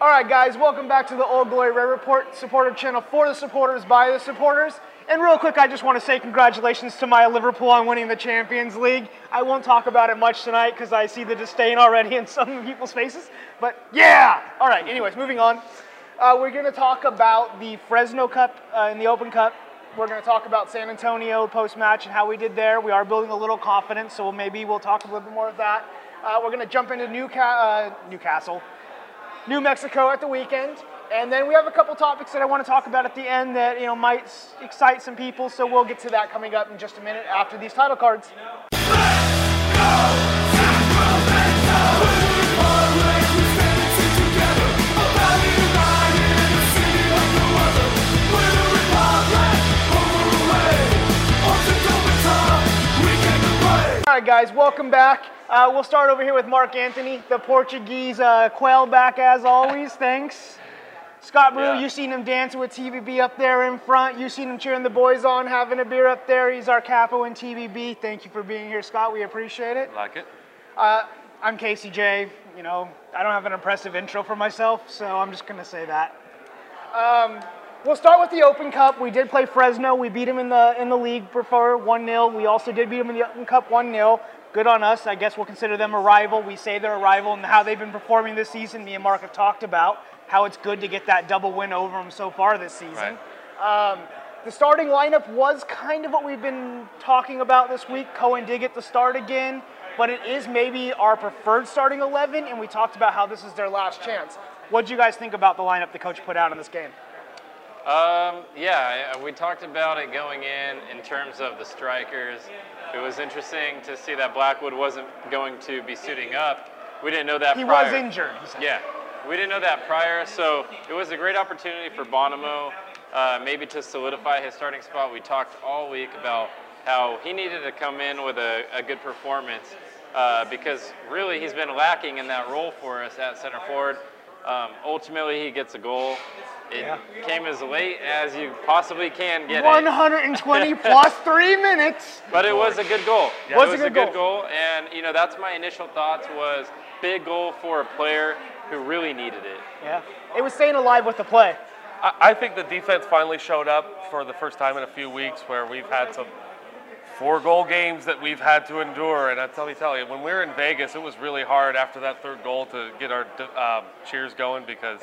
All right, guys, welcome back to the Old Glory Red Report supporter channel for the supporters by the supporters. And real quick, I just want to say congratulations to my Liverpool on winning the Champions League. I won't talk about it much tonight because I see the disdain already in some people's faces. But yeah! All right, anyways, moving on. Uh, we're going to talk about the Fresno Cup uh, in the Open Cup. We're going to talk about San Antonio post match and how we did there. We are building a little confidence, so maybe we'll talk a little bit more of that. Uh, we're going to jump into Newca- uh, Newcastle. New Mexico at the weekend. And then we have a couple topics that I want to talk about at the end that you know might excite some people. So we'll get to that coming up in just a minute after these title cards. All right, guys, welcome back. Uh, we'll start over here with Mark Anthony, the Portuguese uh, quail back as always. Thanks. Scott Brew, Yeah. you've seen him dancing with TBB up there in front. You've seen him cheering the boys on, having a beer up there. He's our capo in TBB. Thank you for being here, Scott. We appreciate it. Like it? Uh, I'm Casey J. You know, I don't have an impressive intro for myself, so I'm just going to say that. Um, we'll start with the Open Cup. We did play Fresno. We beat them in the in the league before 1 0. We also did beat them in the Open Cup 1 0. Good on us. I guess we'll consider them a rival. We say they're a rival and how they've been performing this season. Me and Mark have talked about how it's good to get that double win over them so far this season. Um, the starting lineup was kind of what we've been talking about this week. Cohen did get the start again, but it is maybe our preferred starting 11, and we talked about how this is their last chance. What did you guys think about the lineup the coach put out in this game? Um, yeah, we talked about it going in in terms of the strikers. It was interesting to see that Blackwood wasn't going to be suiting up. We didn't know that He prior. was injured. Yeah, we didn't know that prior, so it was a great opportunity for Bonomo uh, maybe to solidify his starting spot. We talked all week about how he needed to come in with a, a good performance uh, because really he's been lacking in that role for us at center forward. Um, ultimately, he gets a goal. It Yeah. came as late as you possibly can get it. 120 plus three minutes. But it was a good goal. Was it a was good a good goal. and you know that's my initial thoughts was big goal for a player who really needed it. Yeah, it was staying alive with the play. I, I think the defense finally showed up for the first time in a few weeks where we've had some four goal games that we've had to endure. And I tell you, tell you, when we were in Vegas, it was really hard after that third goal to get our um, cheers going because.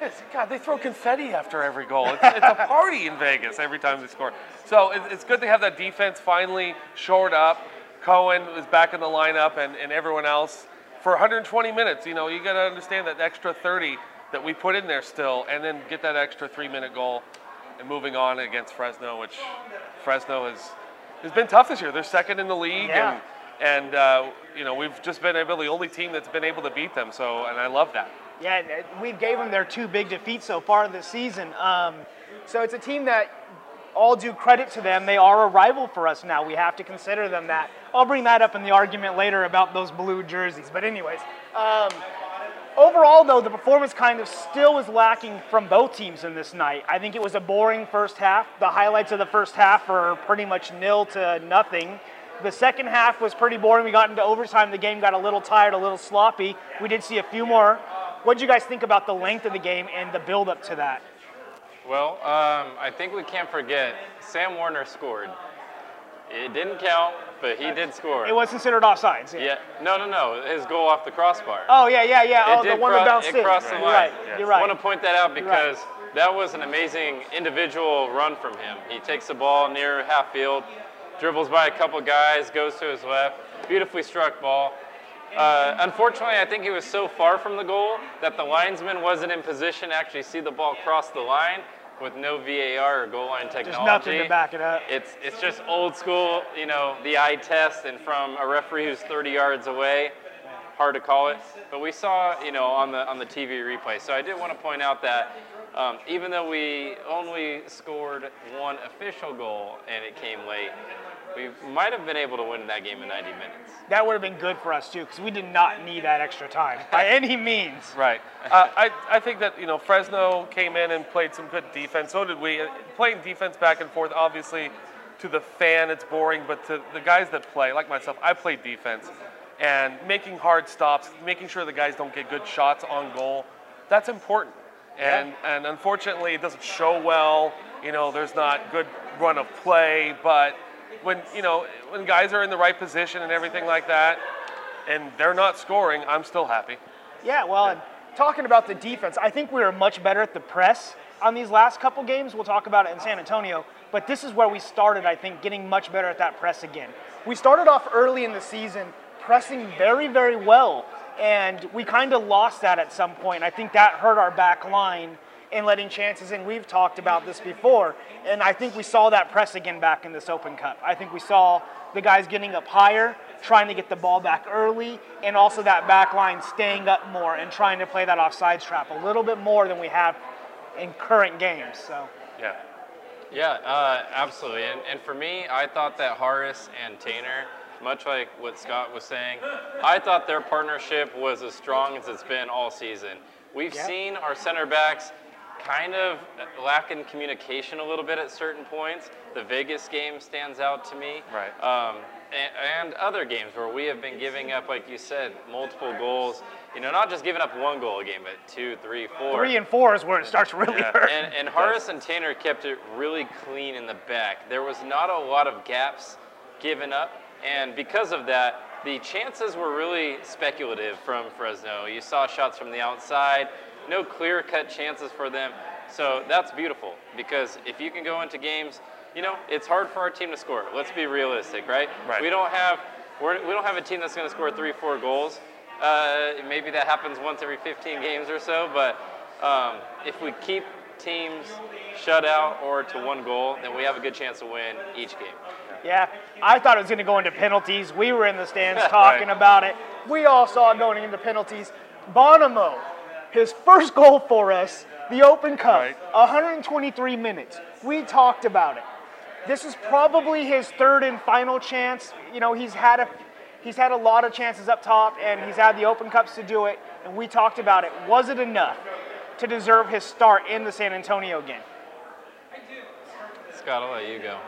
It's, God, they throw confetti after every goal. It's, it's a party in Vegas every time they score. So it, it's good to have that defense finally shored up. Cohen is back in the lineup, and, and everyone else for 120 minutes. You know, you got to understand that extra 30 that we put in there still, and then get that extra three-minute goal, and moving on against Fresno, which Fresno has has been tough this year. They're second in the league, Yeah. and and uh, you know we've just been able the only team that's been able to beat them. So, and I love that. Yeah, uh, we gave them their two big defeats so far this season. Um, so it's a team that, all due credit to them, they are a rival for us now. We have to consider them that. I'll bring that up in the argument later about those blue jerseys. But anyways, um, overall though, the performance kind of still was lacking from both teams in this night. I think it was a boring first half. The highlights of the first half are pretty much nil to nothing. The second half was pretty boring. We got into overtime. The game got a little tired, a little sloppy. We did see a few more. What did you guys think about the length of the game and the build up to that? Well, um, I think we can't forget Sam Warner scored. It didn't count, but he did score. It was considered offsides. Yeah. yeah, no, no, no. His goal off the crossbar. Oh yeah, yeah, yeah. It oh, the one that bounced it in. crossed the You're line. right. Yes. You're I want to point that out You're because that was an amazing individual run from him. He takes the ball near half field, dribbles by a couple guys, goes to his left, beautifully struck ball. Uh, unfortunately, I think he was so far from the goal that the linesman wasn't in position to actually see the ball cross the line with no VAR or goal line technology. There's nothing to back it up. It's it's just old school, you know, the eye test, and from a referee who's 30 yards away, hard to call it. But we saw, you know, on the on the TV replay. So I did want to point out that um, even though we only scored one official goal and it came late, we might have been able to win that game in 90 minutes. That would have been good for us too, because we did not need that extra time by any means. Right. Uh, I, I think that, you know, Fresno came in and played some good defense. So did we. Uh, Playing defense back and forth, obviously, to the fan, it's boring, but to the guys that play, like myself, I play defense. And making hard stops, making sure the guys don't get good shots on goal. that's important. And and unfortunately, it doesn't show well. You know, there's not good run of play, but when you know when guys are in the right position and everything like that, and they're not scoring, I'm still happy. Yeah, well, and talking about the defense, I think we were much better at the press on these last couple games. We'll talk about it in San Antonio, but this is where we started, I think, getting much better at that press again. We started off early in the season pressing very, very well, and we kind of lost that at some point. I think that hurt our back line in letting chances in. We've talked about this before, and I think we saw that press again back in this Open Cup. I think we saw the guys getting up higher, trying to get the ball back early, and also that back line staying up more and trying to play that offsides trap a little bit more than we have in current games. So. Yeah. Yeah, uh, absolutely. And, and for me, I thought that Horace and Taintor, much like what Scott was saying, I thought their partnership was as strong as it's been all season. We've Yeah. seen our center backs kind of lacking communication a little bit at certain points. The Vegas game stands out to me. Right. Um, and, and other games where we have been giving up, like you said, multiple goals. You know, not just giving up one goal a game, but two, three, four. Three and four is where it starts really Yeah, hurting. And, and Horace and Taintor kept it really clean in the back. There was not a lot of gaps given up, and because of that, the chances were really speculative from Fresno. You saw shots from the outside, no clear cut chances for them. So that's beautiful because if you can go into games, you know, it's hard for our team to score. Let's be realistic, right? Right. We don't have we're, we don't have a team that's going to score three, four goals. Uh, maybe that happens once every 15 games or so, but um, if we keep teams shut out or to one goal, then we have a good chance to win each game. Yeah, I thought it was going to go into penalties. We were in the stands talking Right. about it. We all saw it going into penalties. Bonomo, his first goal for us, the Open Cup, Right. 123 minutes. We talked about it. This is probably his third and final chance. You know, he's had a he's had a lot of chances up top, and he's had the Open Cups to do it. And we talked about it. Was it enough to deserve his start in the San Antonio game? I do. Scott, I'll let you go.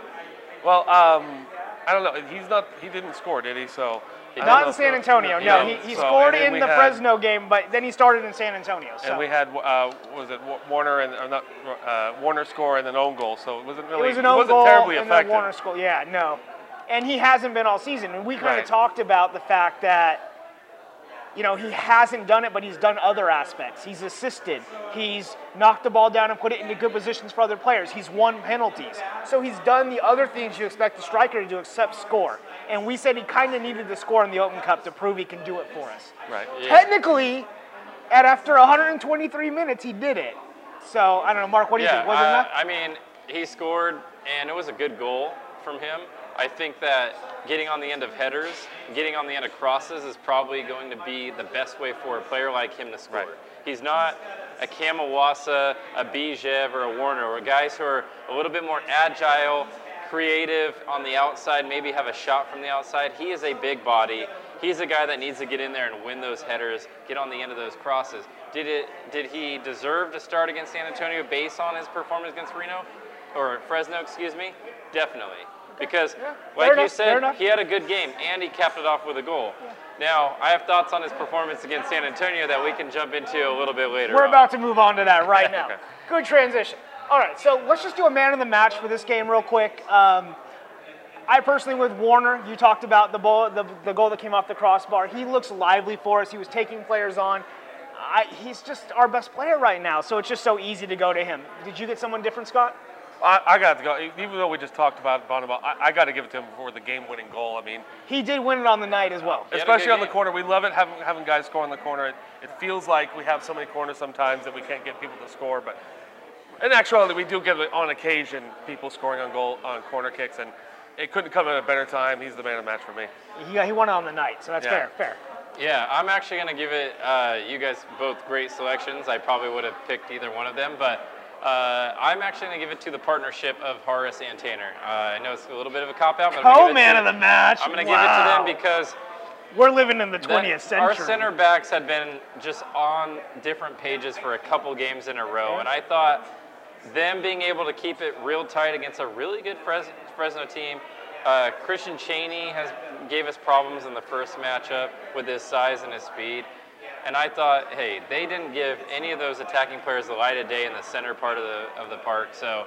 Well, um, I don't know. He's not. He didn't score, did he? So. Not in San Antonio. No, he, he so- scored in the had- Fresno game, but then he started in San Antonio. So And we had, uh, was it Warner and or not uh, Warner score and then own goal, so it wasn't really it was an own wasn't goal terribly and effective. then Warner scored. Yeah, no, and he hasn't been all season. And we kind of Right. talked about the fact that. You know, he hasn't done it, but he's done other aspects. He's assisted. He's knocked the ball down and put it into good positions for other players. He's won penalties. So he's done the other things you expect a striker to do except score. And we said he kind of needed to score in the Open Cup to prove he can do it for us. Right. Technically, at after 123 minutes, he did it. So I don't know, Mark. What do you yeah, think? Was it uh, enough? I mean, he scored, and it was a good goal from him. I think that getting on the end of headers, getting on the end of crosses is probably going to be the best way for a player like him to score. Right. He's not a Cam Iwasa, a Bijev, or a Warner, or guys who are a little bit more agile, creative on the outside, maybe have a shot from the outside. He is a big body. He's a guy that needs to get in there and win those headers, get on the end of those crosses. Did it? Did he deserve to start against San Antonio based on his performance against Reno, or Fresno? Excuse me. Definitely, because Yeah, like fair you said, he had a good game and he capped it off with a goal. Now I have thoughts on his performance against San Antonio that we can jump into a little bit later. We're on. about to move on to that right now. Okay. Good transition. All right, so let's just do a man of the match for this game real quick. Um, I personally, with Warner, you talked about the, ball, the, the goal that came off the crossbar. He looks lively for us. He was taking players on. I, he's just our best player right now, so it's just so easy to go to him. Did you get someone different, Scott? I, I got to go. Even though we just talked about Bonomo, I, I got to give it to him for the game-winning goal. I mean, He did win it on the night as well. especially on the corner. We love it having having guys score on the corner. It, it feels like we have so many corners sometimes that we can't get people to score, but in actuality, we do get on occasion people scoring on goal on corner kicks, and it couldn't come at a better time. He's the man of the match for me. He, he won it on the night, so that's Yeah. fair, fair. Yeah, I'm actually going to give it. Uh, you guys both great selections. I probably would have picked either one of them, but uh, I'm actually going to give it to the partnership of Horace and Taintor. Uh, I know it's a little bit of a cop out, but I'm gonna give it man of the match. I'm going to Wow. give it to them because We're living in the that- 20th century. our center backs had been just on different pages for a couple games in a row, and I thought them being able to keep it real tight against a really good Fres- Fresno team. Uh, Christian Chaney has gave us problems in the first matchup with his size and his speed. And I thought, hey, they didn't give any of those attacking players the light of day in the center part of the of the park. So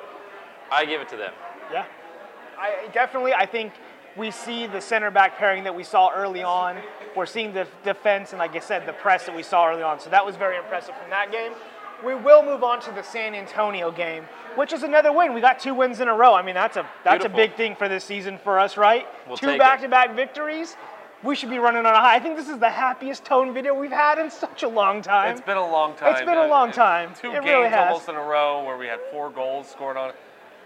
I give it to them. Yeah, I definitely. I think we see the center back pairing that we saw early on. We're seeing the defense and, like I said, the press that we saw early on. So that was very impressive from that game. We will move on to the San Antonio game, which is another win. We got two wins in a row. I mean, that's a that's Beautiful. a big thing for this season for us, right? We'll two back-to-back victories. We should be running on a high. I think this is the happiest tone video we've had in such a long time. It's been a long time. It's been a long time. Two It games really has. almost in a row where we had four goals scored on it.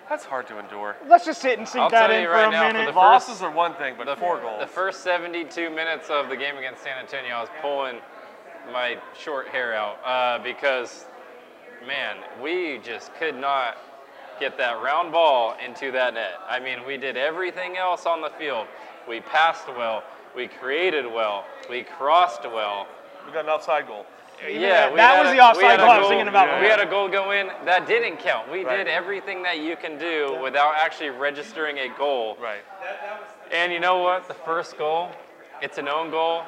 That's hard to endure. Let's just sit and sink I'll that in you for right a now, for minute. the first- Losses are one thing, but The, four goals. the first 72 minutes of the game against San Antonio, I was pulling my short hair out uh, because, man, we just could not get that round ball into that net. I mean, we did everything else on the field. We passed well, we created well, we crossed well. we got an offside goal. Yeah, that- that was a- the offside had a goal I was thinking about. We had a goal go in that didn't count. We Right. did everything that you can do without actually registering a goal. Right. And you know what? The first goal, it's an own goal.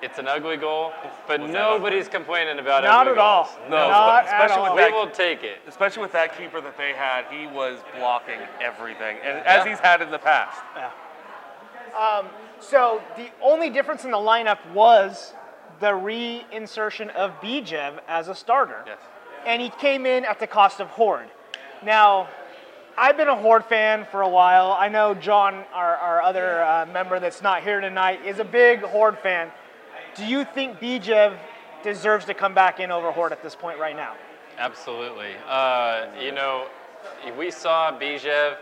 It's an ugly goal, but Was nobody's complaining about it. Not ugly at all. No, Not at especially all. with We that, will take it. especially with that keeper that they had. He was blocking everything, and as he's had in the past. Um, So the only difference in the lineup was the reinsertion of Bijev as a starter. Yes. And he came in at the cost of Horde. Now, I've been a Horde fan for a while. I know John, our, our other uh, member that's not here tonight, is a big Horde fan. Do you think Bijev deserves to come back in over Horde at this point right now? Absolutely. Uh, you know, we saw Bijev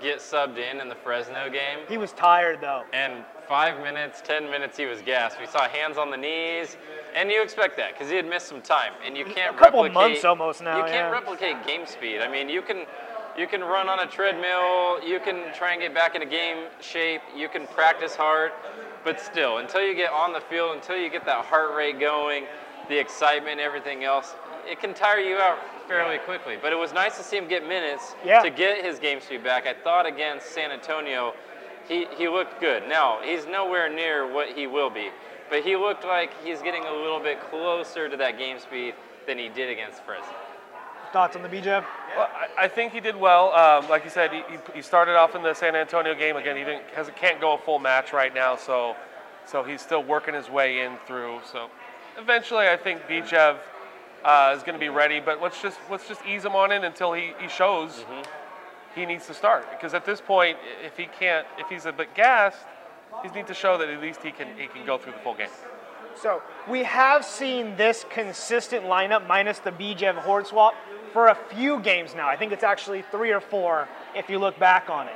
get subbed in in the Fresno game. He was tired though. And five minutes, ten minutes, he was gassed. We saw hands on the knees, and you expect that because he had missed some time, and you can't A couple replicate. months almost now, You can't yeah. replicate game speed. I mean, you can, you can run on a treadmill, you can try and get back into game shape, you can practice hard, but still, until you get on the field, until you get that heart rate going, the excitement, everything else, it can tire you out fairly quickly. But it was nice to see him get minutes Yeah. to get his game speed back. I thought against San Antonio, he, he looked good. Now, he's nowhere near what he will be, but he looked like he's getting a little bit closer to that game speed than he did against Fresno. Thoughts on the Bijev? Well, I, I think he did well. Um, like you said, he, he- he started off in the San Antonio game again. He didn't has, can't go a full match right now, so so he's still working his way in through. So eventually, I think Bijev uh, is going to be ready. But let's just let's just ease him on in until he, he shows he needs to start. Because at this point, if he can't, if he's a bit gassed, he needs to show that at least he can he can go through the full game. So we have seen this consistent lineup minus the Bijev Horde swap for a few games now. I think it's actually three or four if you look back on it.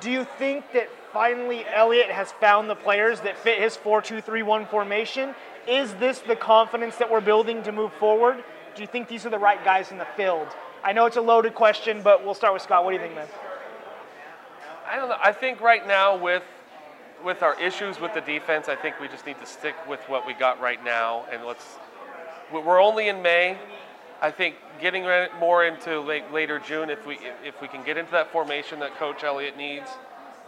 Do you think that finally Elliott has found the players that fit his 4-2-3-1 formation? Is this the confidence that we're building to move forward? Do you think these are the right guys in the field? I know it's a loaded question, but we'll start with Scott. What do you think, man? I don't know. I think right now with with our issues with the defense, I think we just need to stick with what we got right now, and let's. we- We're only in May. I think getting more into late, later June, if we if we can get into that formation that Coach Elliott needs,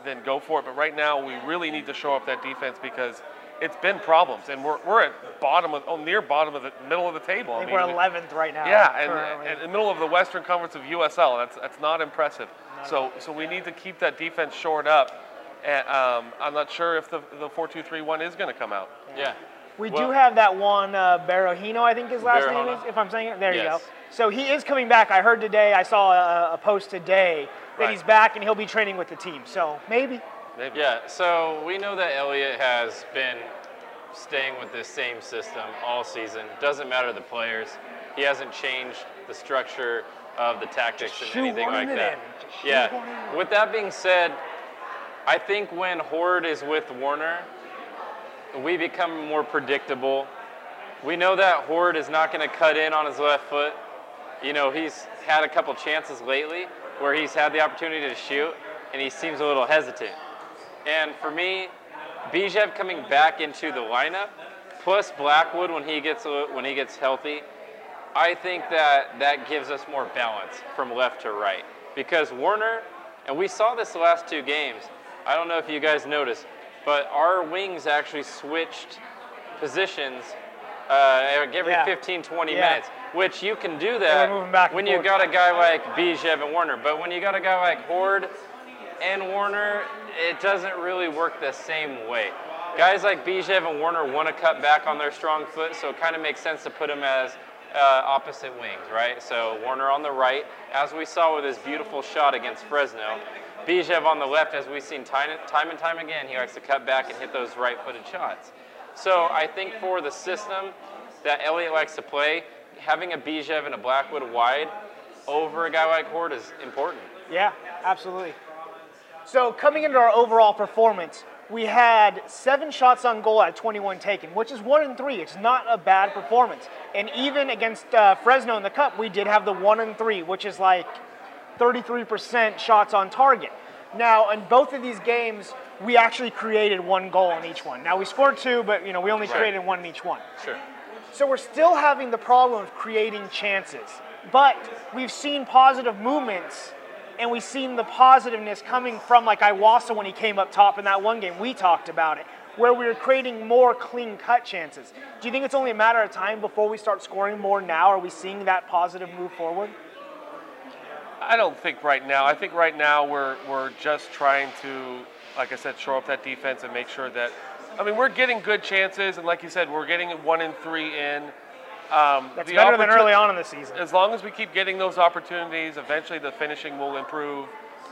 then go for it. But right now, we really need to show up that defense because it's been problems, and we're, we're at bottom of oh, near bottom of the middle of the table. I think mean, we're 11th right now. yeah, and, and in the middle of the Western Conference of USL, that's that's not impressive. So so we need to keep that defense shored up. And um, I'm not sure if the the four two three one is going to come out. Yeah. We Well- do have that one uh, Barahino, I think his last name is, if I'm saying it. There you go. So he is coming back. I heard today. I saw a, a post today that Right. he's back and he'll be training with the team. So maybe. Maybe. Yeah, so we know that Elliott has been staying with this same system all season. Doesn't matter the players. He hasn't changed the structure of the tactics and anything like that. Yeah. With that being said, I think when Horde is with Warner, we become more predictable. We know that Horde is not going to cut in on his left foot. You know, he's had a couple chances lately where he's had the opportunity to shoot, and he seems a little hesitant. And for me, Bijev coming back into the lineup, plus Blackwood when he gets when he gets healthy, I think that that gives us more balance from left to right. Because Warner, and we saw this the last two games. I don't know if you guys noticed, but our wings actually switched positions uh, every Yeah. 15, 20 Yeah. minutes, which you can do that when you forth. got a guy like Bijev and Warner. But when you got a guy like Horde and Warner, it doesn't really work the same way. Guys like Bijev and Warner want to cut back on their strong foot, so it kind of makes sense to put them as uh, opposite wings, right? So Warner on the right, as we saw with his beautiful shot against Fresno. Bijev on the left, as we've seen time, and time again, he likes to cut back and hit those right-footed shots. So I think for the system that Elliott likes to play, having a Bijev and a Blackwood wide over a guy like Horde is important. Yeah, absolutely. So coming into our overall performance, we had seven shots on goal at 21 taken, which is one in three. It's not a bad performance. And even against uh, Fresno in the Cup, we did have the one in three, which is like 33% shots on target. Now, in both of these games, we actually created one goal in each one. Now we scored two, but you know we only Right. created one in each one. Sure. So we're still having the problem of creating chances. But we've seen positive movements and we've seen the positiveness coming from like Iwasa when he came up top in that one game. We talked about it, where we were creating more clean cut chances. Do you think it's only a matter of time before we start scoring more now? Are we seeing that positive move forward? I don't think right now. I think right now we're we're just trying to, like I said, shore up that defense and make sure that. I mean, we're getting good chances, and like you said, we're getting one and three in. Um, That's better than early on in the season. As long as we keep getting those opportunities, eventually the finishing will improve.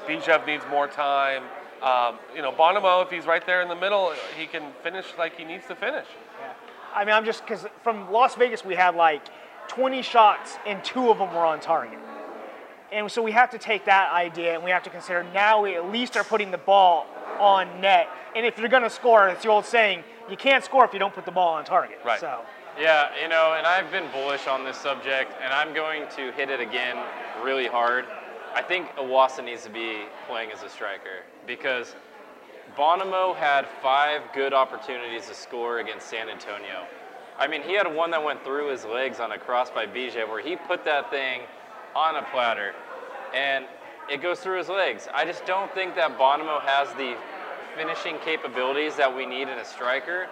Bijev needs more time. Um, you know, Bonomo, if he's right there in the middle, he can finish like he needs to finish. Yeah. I mean, I'm just because from Las Vegas we had like 20 shots and two of them were on target. And so we have to take that idea and we have to consider now we at least are putting the ball on net. And if you're going to score, it's the old saying, you can't score if you don't put the ball on target. Right. So Yeah, you know, and I've been bullish on this subject, and I'm going to hit it again really hard. I think Iwasa needs to be playing as a striker because Bonomo had five good opportunities to score against San Antonio. I mean, he had one that went through his legs on a cross by BJ where he put that thing on a platter and it goes through his legs. I just don't think that Bonomo has the finishing capabilities that we need in a striker.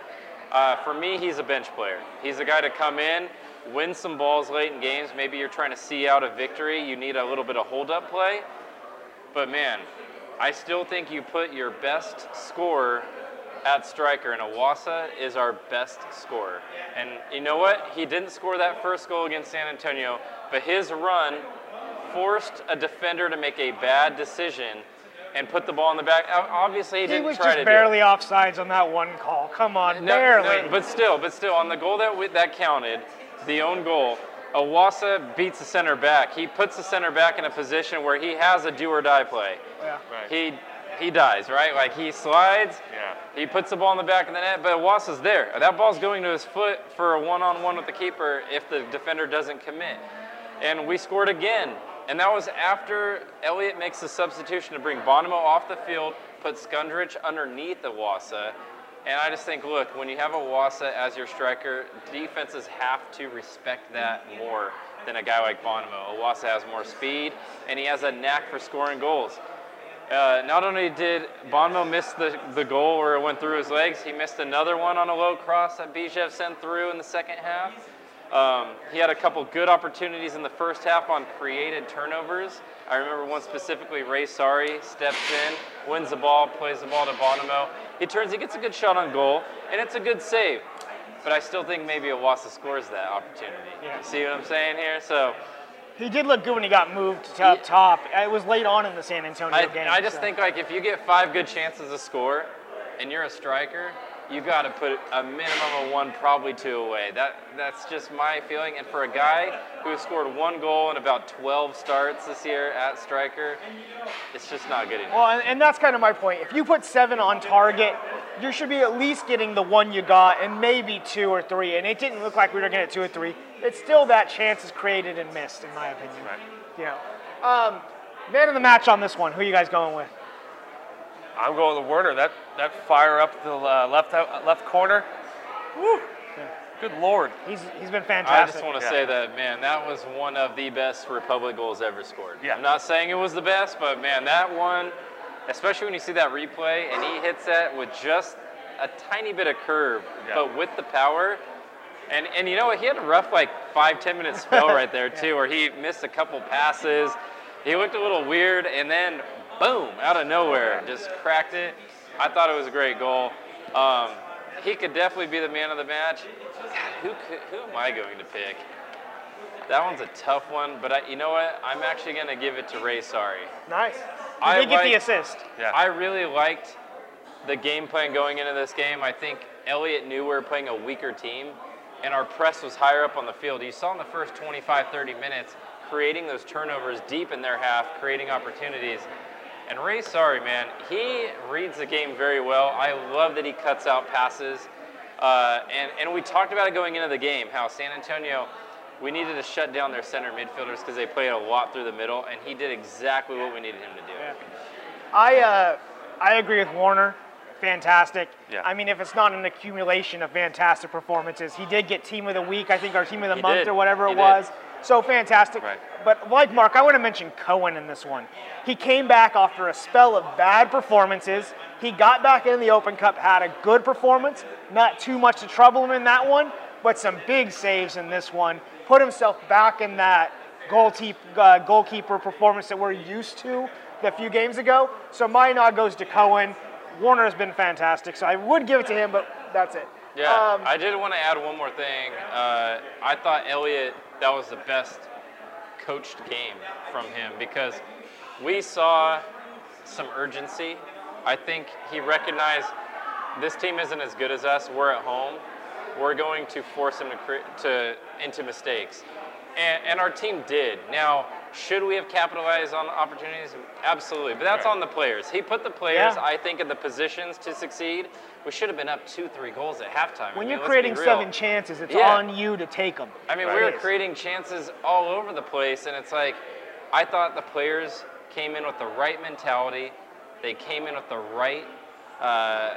Uh, for me, he's a bench player. He's a guy to come in, win some balls late in games. Maybe you're trying to see out a victory. You need a little bit of hold-up play. But man, I still think you put your best scorer at striker, and Iwasa is our best scorer. And you know what? He didn't score that first goal against San Antonio, but his run forced a defender to make a bad decision and put the ball in the back. Obviously, he he didn't was try just to do it. barely offsides on that one call. Come on, No, barely. no, but still, but still, on the goal that we, that counted, the own goal, Iwasa beats the center back. He puts the center back in a position where he has a do or die play. yeah. Right. He he dies, right? Like he slides, Yeah. he puts the ball in the back of the net, but Iwasa's there. That ball's going to his foot for a one-on-one with the keeper if the defender doesn't commit. And we scored again. And that was after Elliott makes the substitution to bring Bonomo off the field, put Skundrich underneath Iwasa. And I just think, look, when you have Iwasa as your striker, defenses have to respect that more than a guy like Bonomo. Iwasa has more speed, and he has a knack for scoring goals. Uh, not only did Bonomo miss the, the goal where it went through his legs, he missed another one on a low cross that Bijev sent through in the second half. Um, he had a couple good opportunities in the first half on created turnovers. I remember one specifically, Ray Saari steps in, wins the ball, plays the ball to Bonomo. He turns, he gets a good shot on goal, and it's a good save. But I still think maybe Iwasa scores that opportunity. Yeah. See what I'm saying here? So He did look good when he got moved to Yeah. top. It was late on in the San Antonio I, game. I just so. think like if you get five good chances to score, and you're a striker, you got to put a minimum of one, probably two away. That that's just my feeling. And for a guy who scored one goal in about 12 starts this year at striker, it's just not good enough. Well, and, and that's kind of my point. If you put seven on target, you should be at least getting the one you got and maybe two or three. And it didn't look like we were going to get two or three. It's still that chance is created and missed, in my opinion. Right. Know. Um, man of the match on this one. Who are you guys going with? I'm going with Werner. That that fire up the uh, left out, left corner. Woo. Good lord. He's he's been fantastic. I just want to Yeah. say that, man, that was one of the best Republic goals ever scored. Yeah. I'm not saying it was the best, but man, that one, especially when you see that replay and he hits that with just a tiny bit of curve, Yeah. but with the power, And and you know what? He had a rough like five ten minute spell right there too, where he missed a couple passes. He looked a little weird, and then boom, out of nowhere, just cracked it. I thought it was a great goal. Um, he could definitely be the man of the match. God, who could, who am I going to pick? That one's a tough one, but I, you know what? I'm actually going to give it to Ray Saari. Nice. He I did get the assist. Yeah. I really liked the game plan going into this game. I think Elliott knew we were playing a weaker team, and our press was higher up on the field. You saw in the first 25, 30 minutes, creating those turnovers deep in their half, creating opportunities. And Ray, sorry, man, he reads the game very well. I love that he cuts out passes. Uh, and, and we talked about it going into the game, how San Antonio, we needed to shut down their center midfielders because they played a lot through the middle, and he did exactly what we needed him to do. I uh, I agree with Warner. Fantastic. Yeah. I mean, if it's not an accumulation of fantastic performances, he did get Team of the Week. I think our Team of the He Month did. or whatever He it did. was. So fantastic. Right. But like Mark, I want to mention Cohen in this one. He came back after a spell of bad performances. He got back in the Open Cup, had a good performance, not too much to trouble him in that one, but some big saves in this one. Put himself back in that uh, goalkeeper performance that we're used to a few games ago. So my nod goes to Cohen. Warner has been fantastic, so I would give it to him, but that's it. Yeah, Um, I did want to add one more thing. Uh, I thought Elliott, that was the best coached game from him because we saw some urgency. I think he recognized this team isn't as good as us. We're at home. We're going to force him to, to into mistakes, and, and our team did. Now, should we have capitalized on opportunities? Absolutely, but that's Right. on the players. He put the players, Yeah. I think, in the positions to succeed. We should have been up two, three goals at halftime. when I mean, you're creating seven chances, it's Yeah. on you to take them. I mean, Right. we were creating chances all over the place, and it's like, I thought the players came in with the right mentality. They came in with the right uh,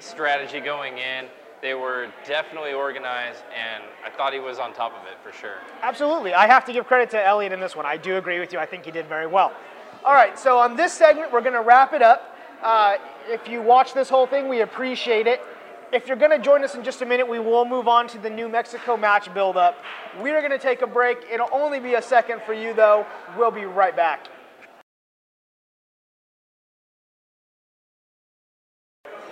strategy going in. They were definitely organized, and I thought he was on top of it for sure. Absolutely. I have to give credit to Elliot in this one. I do agree with you. I think he did very well. All right, so on this segment, we're going to wrap it up. Uh, if you watch this whole thing, we appreciate it. If you're going to join us in just a minute, we will move on to the New Mexico match build-up. We are going to take a break. It'll only be a second for you, though. We'll be right back.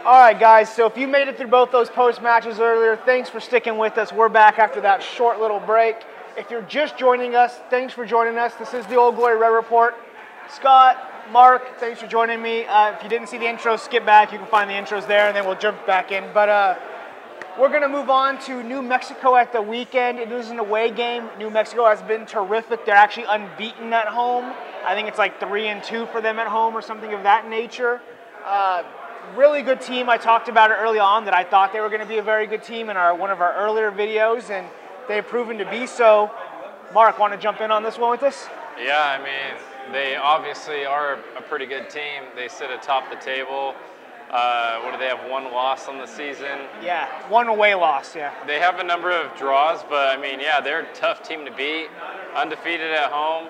All right, guys. So if you made it through both those post matches earlier, thanks for sticking with us. We're back after that short little break. If you're just joining us, thanks for joining us. This is the Old Glory Red Report. Scott, Mark, thanks for joining me. Uh, if you didn't see the intro, skip back. You can find the intros there, and then we'll jump back in. But uh, we're going to move on to New Mexico at the weekend. It is an away game. New Mexico has been terrific. They're actually unbeaten at home. I think it's like three and two for them at home or something of that nature. Uh, really good team. I talked about it early on that I thought they were going to be a very good team in our one of our earlier videos, and they've proven to be so. Mark, want to jump in on this one with us? Yeah, I mean, they obviously are a pretty good team. They sit atop the table. Uh, what do they have? One loss on the season. Yeah, one away loss. Yeah. They have a number of draws, but I mean, yeah, they're a tough team to beat. Undefeated at home.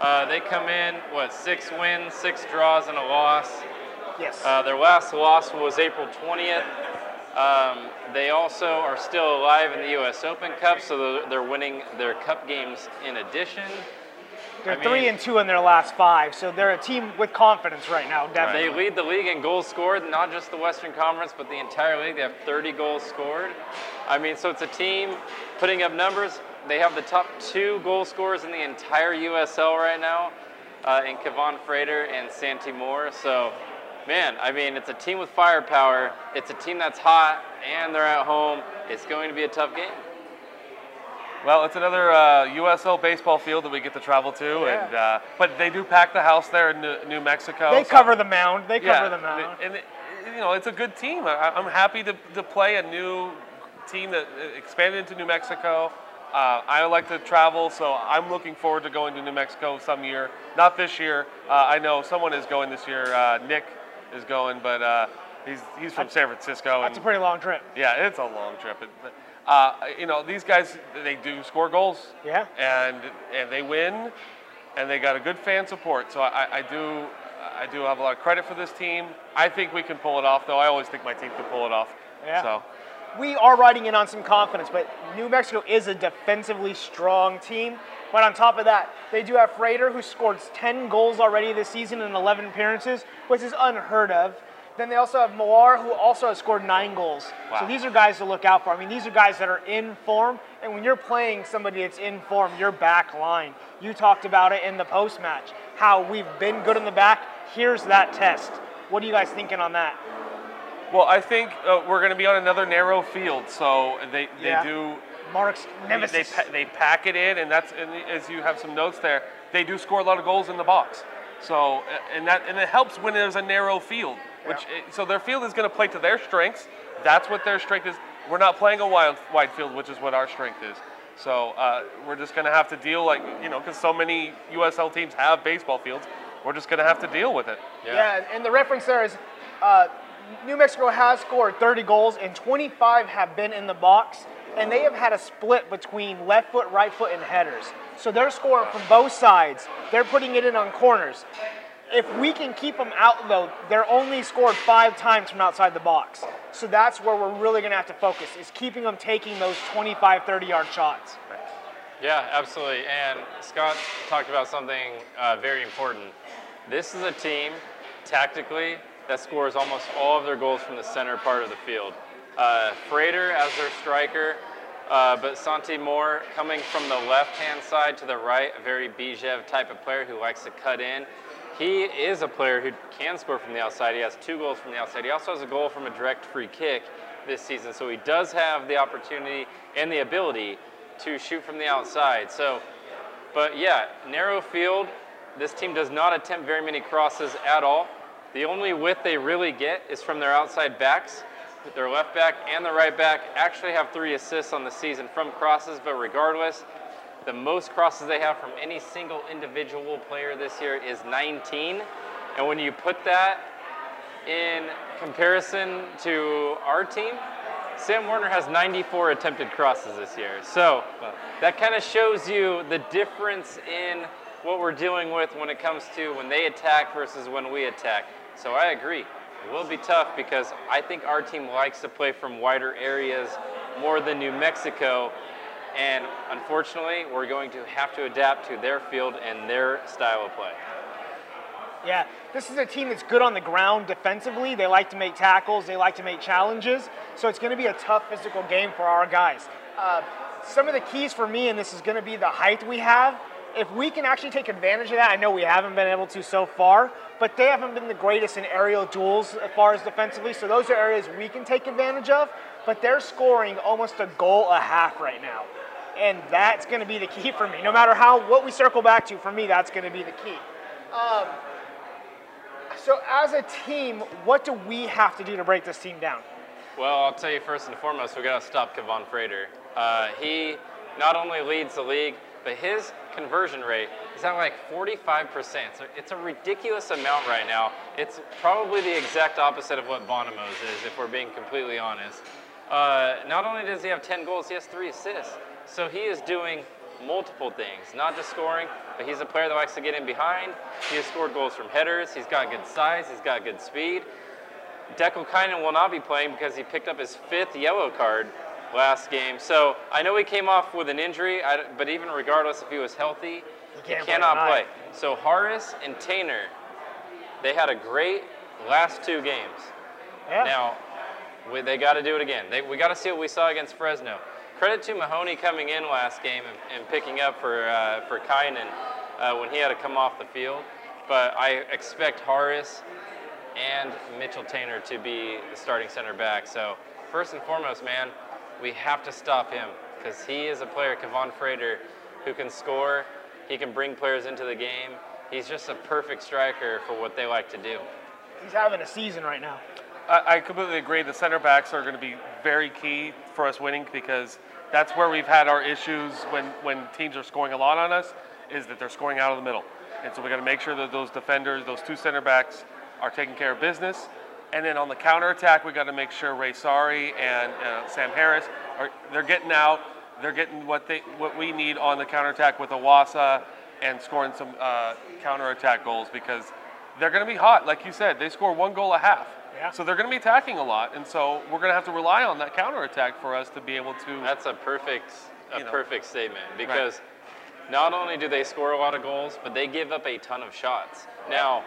Uh, they come in, what, six wins, six draws, and a loss. Yes. Uh, their last loss was April 20th. Um, they also are still alive in the U.S. Open Cup, so they're- they're winning their cup games in addition. They're I three mean- and two in their last five, so they're a team with confidence right now. Definitely, They lead the league in goals scored, not just the Western Conference, but the entire league. They have 30 goals scored. I mean, so it's a team putting up numbers. They have the top two goal scorers in the entire USL right now, uh, in Kevaughn Frater and Santi Moar. So, man, I mean, it's a team with firepower. It's a team that's hot, and they're at home. It's going to be a tough game. Well, it's another uh, USL baseball field that we get to travel to, Yeah. and uh, but they do pack the house there in New, New Mexico. They so- cover the mound. They cover yeah, the mound. and it, you know it's a good team. I, I'm happy to, to play a new team that uh, expanded into New Mexico. Uh, I like to travel, so I'm looking forward to going to New Mexico some year. Not this year. Uh, I know someone is going this year. Uh, Nick is going, but uh, he's he's from San Francisco. That's a pretty long trip. yeah, it's a long trip. It- uh, you know, these guys they do score goals. Yeah. And and they win, and they got a good fan support. So I, I do I do have a lot of credit for this team. I think we can pull it off, though. I always think my team can pull it off. Yeah. So we are riding in on some confidence, but New Mexico is a defensively strong team. But on top of that, they do have Frater, who scored 10 goals already this season in 11 appearances, which is unheard of. Then they also have Moar, who also has scored nine goals. Wow. So these are guys to look out for. I mean, these are guys that are in form, and when you're playing somebody that's in form, your back line. You talked about it in the post match, how we've been good in the back. Here's that test. What are you guys thinking on that? Well, I think uh, we're going to be on another narrow field, so they, they Yeah. do Mark's they, nemesis. pa- they pack it in, and that's and as you have some notes there, they do score a lot of goals in the box. So and that and it helps when there's a narrow field. Which uh, so their field is going to play to their strengths. That's what their strength is. We're not playing a wide wide field, which is what our strength is. So uh, we're just going to have to deal like you know because so many USL teams have baseball fields. We're just going to have to deal with it. Yeah, and the reference there is uh, New Mexico has scored 30 goals, and 25 have been in the box, and they have had a split between left foot, right foot, and headers. So they're scoring from both sides. They're putting it in on corners. If we can keep them out, though, they're only scored five times from outside the box. So that's where we're really going to have to focus, is keeping them taking those 25, 30-yard shots. Yeah, absolutely. And Scott talked about something uh, very important. This is a team, tactically, that scores almost all of their goals from the center part of the field. Uh, Frater as their striker, uh, but Santi Moar coming from the left-hand side to the right, a very Bijev type of player who likes to cut in. He is a player who can score from the outside. He has two goals from the outside. He also has a goal from a direct free kick this season, so he does have the opportunity and the ability to shoot from the outside. So, but yeah, narrow field. This team does not attempt very many crosses at all. The only width they really get is from their outside backs. Their left back and the right back actually have three assists on the season from crosses, but regardless, the most crosses they have from any single individual player this year is 19. And when you put that in comparison to our team, Sam Warner has 94 attempted crosses this year. So that kind of shows you the difference in what we're dealing with when it comes to when they attack versus when we attack. So I agree. It will be tough because I think our team likes to play from wider areas more than New Mexico. And unfortunately, we're going to have to adapt to their field and their style of play. Yeah, this is a team that's good on the ground defensively. They like to make tackles, they like to make challenges. So it's going to be a tough physical game for our guys. Uh, some of the keys for me in this is going to be the height we have. If we can actually take advantage of that, I know we haven't been able to so far, but they haven't been the greatest in aerial duels as far as defensively. So those are areas we can take advantage of. But they're scoring almost a goal a half right now. And that's going to be the key for me. No matter how what we circle back to, for me, that's going to be the key. Um, so, as a team, what do we have to do to break this team down? Well, I'll tell you first and foremost, we got to stop Kevaughn Frater. Uh, he not only leads the league, but his conversion rate is at like 45%. So it's a ridiculous amount right now. It's probably the exact opposite of what Bonomo's is, if we're being completely honest. Uh, not only does he have 10 goals, he has three assists. So he is doing multiple things, not just scoring, but he's a player that likes to get in behind. He has scored goals from headers. He's got good size. He's got good speed. Dekel Keinan will not be playing because he picked up his fifth yellow card last game. So I know he came off with an injury, but even regardless if he was healthy, he, play cannot play. So Harris and Taintor, they had a great last two games. Yeah. Now, we, they got to do it again. They, we got to see what we saw against Fresno. Credit to Mahoney coming in last game and, and picking up for uh, for Keinan uh, when he had to come off the field. But I expect Harris and Mitchell Taintor to be the starting center back. So first and foremost, man, we have to stop him because he is a player, Kevaughn Frater, who can score. He can bring players into the game. He's just a perfect striker for what they like to do. He's having a season right now. I, I completely agree. The center backs are going to be very key for us winning because that's where we've had our issues when, when teams are scoring a lot on us, is that they're scoring out of the middle. And so we got to make sure that those defenders, those two center backs, are taking care of business. And then on the counter attack, we got to make sure Ray Saari and uh, Sam Harris are they're getting out, they're getting what they what we need on the counter attack with Iwasa and scoring some uh, counter attack goals because they're going to be hot. Like you said, they score one goal a half. Yeah. So they're going to be attacking a lot, and so we're going to have to rely on that counterattack for us to be able to. That's a perfect, a You know. perfect statement because not only do they score a lot of goals, but they give up a ton of shots. Now,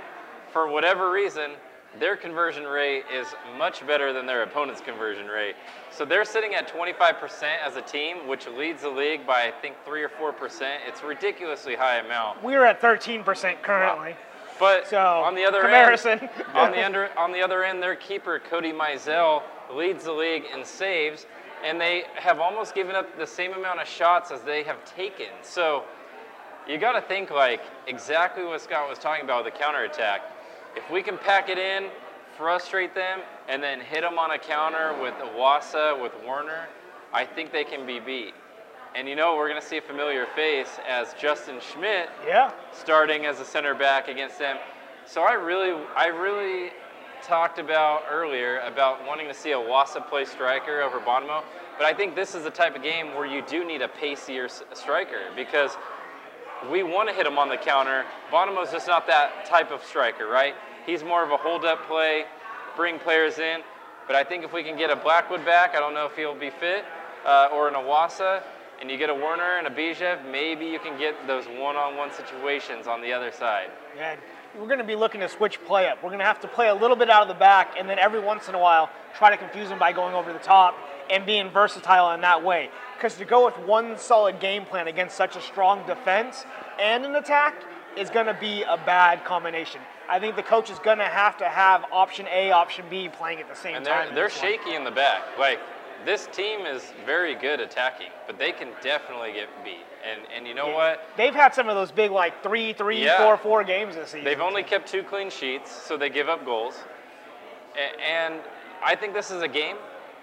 for whatever reason, their conversion rate is much better than their opponent's conversion rate. So they're sitting at 25% as a team, which leads the league by I think three or four percent. It's a ridiculously high amount. We're at 13% currently. But So on the other comparison. end, on the under, on the other end, their keeper Cody Mizell leads the league in saves, and they have almost given up the same amount of shots as they have taken. So you got to think like exactly what Scott was talking about with the counterattack. If we can pack it in, frustrate them, and then hit them on a counter with Iwasa, with Warner, I think they can be beat. And you know, we're going to see a familiar face as Justin Schmidt Yeah. starting as a center back against them. So I really, I really talked about earlier about wanting to see Iwasa play striker over Bonomo, but I think this is the type of game where you do need a pacier striker because we want to hit him on the counter. Bonomo's just not that type of striker, right? He's more of a hold-up play, bring players in. But I think if we can get a Blackwood back, I don't know if he'll be fit, uh, or an Iwasa, and you get a Werner and a Bijev, maybe you can get those one-on-one situations on the other side. Yeah, we're going to be looking to switch play up. We're going to have to play a little bit out of the back, and then every once in a while try to confuse them by going over the top and being versatile in that way. Because to go with one solid game plan against such a strong defense and an attack is going to be a bad combination. I think the coach is going to have to have option A, option B playing at the same And time. they're they're this one. shaky in the back. Like this team is very good attacking, but they can definitely get beat. And and you know what? They've had some of those big like three, three, Yeah. four, four games this season. They've only kept two clean sheets, so they give up goals. And I think this is a game.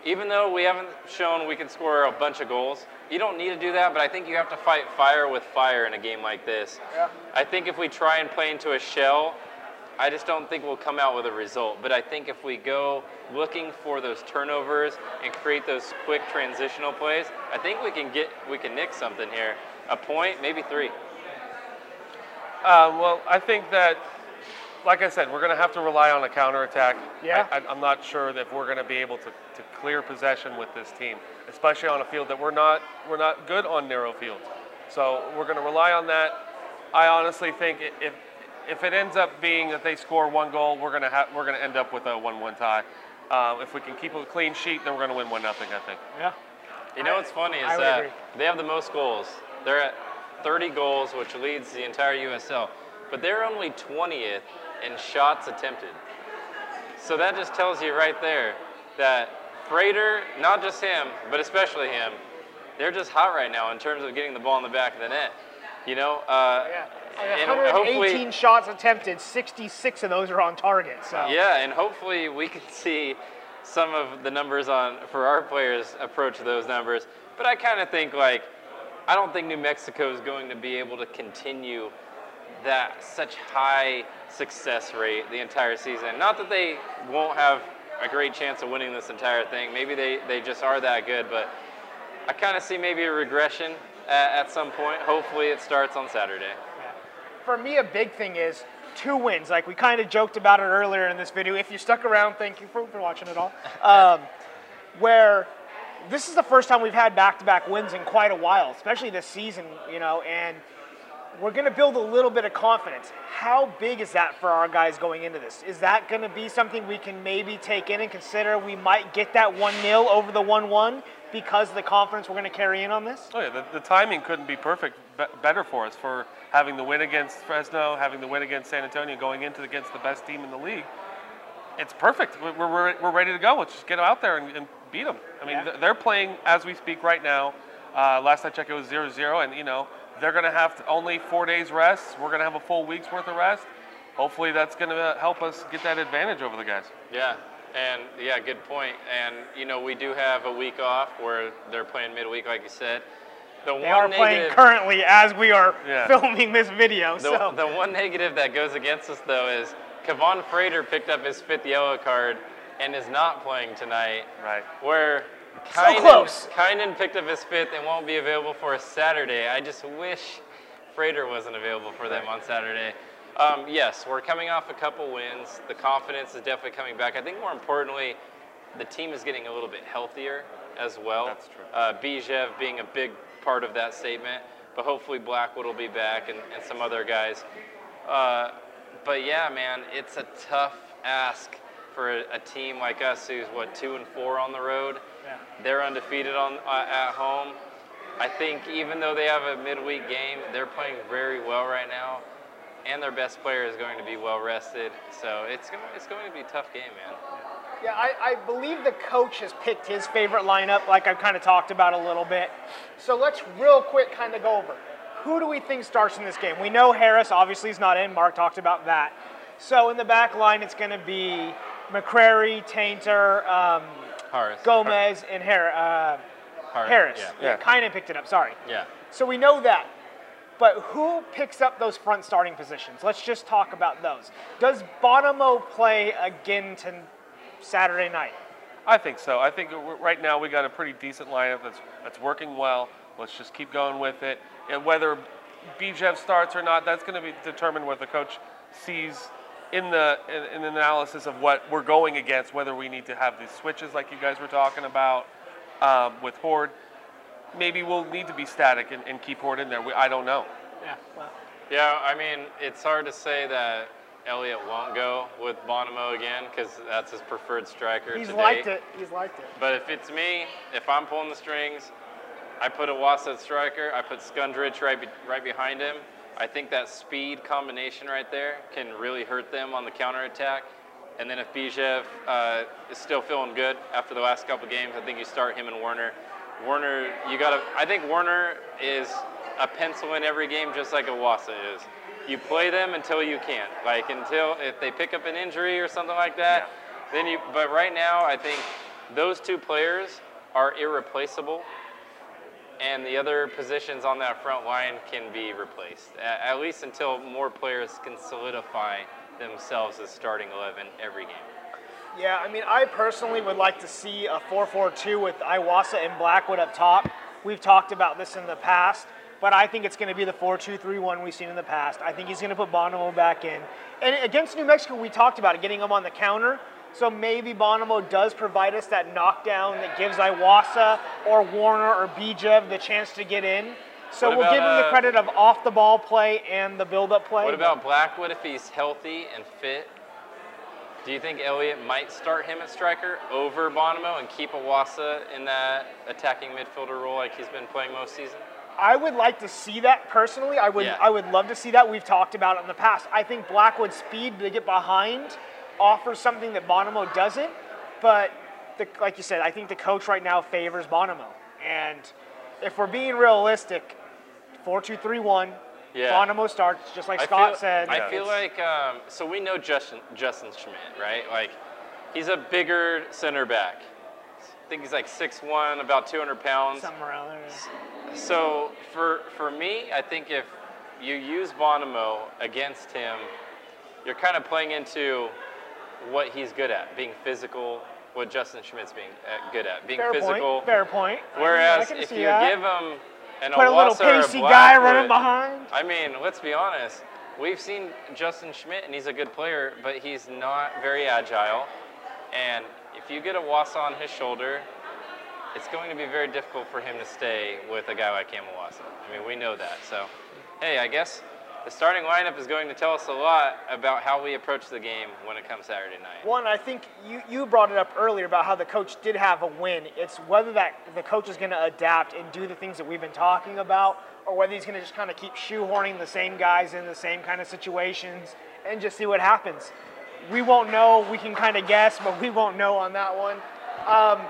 Even though we haven't shown we can score a bunch of goals, you don't need to do that, but I think you have to fight fire with fire in a game like this. Yeah. I think if we try and play into a shell, I just don't think we'll come out with a result. But I think if we go looking for those turnovers and create those quick transitional plays, I think we can get we can nick something here. A point, maybe three. Um, well, I think that, like I said, we're going to have to rely on a counterattack. Yeah. I, I, I'm not sure that we're going to be able to, to clear possession with this team, especially on a field that we're not we're not good on narrow fields. So we're going to rely on that. I honestly think if if it ends up being that they score one goal, we're going to have we're going to end up with a one-one tie. Um, if we can keep a clean sheet, then we're going to win one nothing. I think. Yeah. You know what's funny is that agree. they have the most goals. They're at 30 goals, which leads the entire USL, but they're only 20th in shots attempted. So that just tells you right there that Frater, not just him, but especially him, they're just hot right now in terms of getting the ball in the back of the net. You know, uh, Yeah. And 118 shots attempted, 66 of those are on target. So yeah, and hopefully we can see some of the numbers on for our players approach those numbers. But I kind of think like I don't think New Mexico is going to be able to continue that such high success rate the entire season. Not that they won't have a great chance of winning this entire thing. Maybe they, they just are that good, but I kind of see maybe a regression at, at some point. Hopefully it starts on Saturday. For me, a big thing is two wins. Like we kind of joked about it earlier in this video. If you stuck around, thank you for, for watching it all. Um, where this is the first time we've had back-to-back wins in quite a while, especially this season. You know, and we're going to build a little bit of confidence. How big is that for our guys going into this? Is that going to be something we can maybe take in and consider? We might get that one 0 over the one one because of the confidence we're going to carry in on this. Oh yeah, the, the timing couldn't be perfect, be- better for us for having the win against Fresno, having the win against San Antonio, going into against the best team in the league. It's perfect. We're, we're, we're ready to go. Let's just get them out there and, and beat them. I mean, Yeah. they're playing as we speak right now. Uh, last I checked, it was 0-0, and you know they're going to have only four days rest. We're going to have a full week's worth of rest. Hopefully, that's going to help us get that advantage over the guys. Yeah, and yeah, good point. And you know, we do have a week off where they're playing midweek, like you said. The They one are playing negative, currently as we are Yeah. filming this video. the, so the one negative that goes against us though is Kevaughn Frater picked up his fifth yellow card and is not playing tonight. Right. Where So Keinan, close. Keinan picked up his fifth and won't be available for a Saturday. I just wish Frater wasn't available for them on Saturday. Um, yes, we're coming off a couple wins. The confidence is definitely coming back. I think more importantly, the team is getting a little bit healthier as well. That's true. Uh, Bijev being a big part of that statement, but hopefully Blackwood will be back and, and some other guys. Uh, but yeah, man, it's a tough ask for a, a team like us who's what two and four on the road. Yeah. They're undefeated on uh, at home. I think even though they have a midweek game, they're playing very well right now, and their best player is going to be well rested. So it's going it's going to be a tough game, man. Yeah, I, I believe the coach has picked his favorite lineup, like I've kind of talked about a little bit. So let's real quick kind of go over. Who do we think starts in this game? We know Harris obviously is not in. Mark talked about that. So in the back line, it's going to be McCrary, Taintor, um, Harris. Gomez, and Har- uh, Har- Harris. Yeah. Yeah. kind of picked it up. Sorry. Yeah. So we know that. But who picks up those front starting positions? Let's just talk about those. Does Bonomo play again to Saturday night? I think so. I think right now we got a pretty decent lineup that's that's working well. Let's just keep going with it. And whether Bijev starts or not, that's going to be determined what the coach sees in the in, in the analysis of what we're going against. Whether we need to have these switches like you guys were talking about um, with Horde. Maybe we'll need to be static and, and keep Horde in there. We, I don't know. Yeah. Well, Yeah, I mean, it's hard to say that Elliott won't go with Bonomo again because that's his preferred striker he's today. liked it. He's liked it. But if it's me, if I'm pulling the strings, I put a at striker. I put Skundrich right be, right behind him. I think that speed combination right there can really hurt them on the counterattack. And then if Bijev uh, is still feeling good after the last couple games, I think you start him and Werner. Werner, you gotta. I think Werner is a pencil in every game, just like Iwasa is. You play them until you can't. Like until if they pick up an injury or something like that, then you. But right now, I think those two players are irreplaceable, and the other positions on that front line can be replaced at, at least until more players can solidify themselves as starting 11 every game. Yeah, I mean, I personally would like to see a 4-4-2 with Iwasa and Blackwood up top. We've talked about this in the past, but I think it's going to be the 4-2-3-1 we've seen in the past. I think he's going to put Bonomo back in. And against New Mexico, we talked about it, getting him on the counter. So maybe Bonomo does provide us that knockdown that gives Iwasa or Warner or Bijev the chance to get in. So What we'll about, give him the uh, credit of off the ball play and the build up play. What about Blackwood if he's healthy and fit? Do you think Elliott might start him at striker over Bonomo and keep Iwasa in that attacking midfielder role like he's been playing most season? I would like to see that personally. I would Yeah. I would love to see that. We've talked about it in the past. I think Blackwood's speed to get behind offers something that Bonomo doesn't. But the, like you said, I think the coach right now favors Bonomo. And if we're being realistic, four two three one. Yeah. Bonomo starts just like I Scott feel, said. I feel like um, so we know Justin Justin Schmidt, right? Like he's a bigger center back. I think he's like 6'1", about 200 pounds. something around there. So for for me, I think if you use Bonomo against him, you're kind of playing into what he's good at, being physical. What Justin Schmidt's being uh, good at, being Fair physical. point. Fair point. I- I Whereas can if you that. give him an put a little pacey guy running behind. I mean, let's be honest. We've seen Justin Schmidt, and he's a good player, but he's not very agile. And if you get Iwasa on his shoulder, it's going to be very difficult for him to stay with a guy like Cam Iwasa. I mean, we know that. So, hey, I guess the starting lineup is going to tell us a lot about how we approach the game when it comes Saturday night. One, I think you, you brought it up earlier about how the coach did have a win. It's whether that the coach is going to adapt and do the things that we've been talking about, or whether he's going to just kind of keep shoehorning the same guys in the same kind of situations and just see what happens. We won't know. We can kind of guess, but we won't know on that one. Um,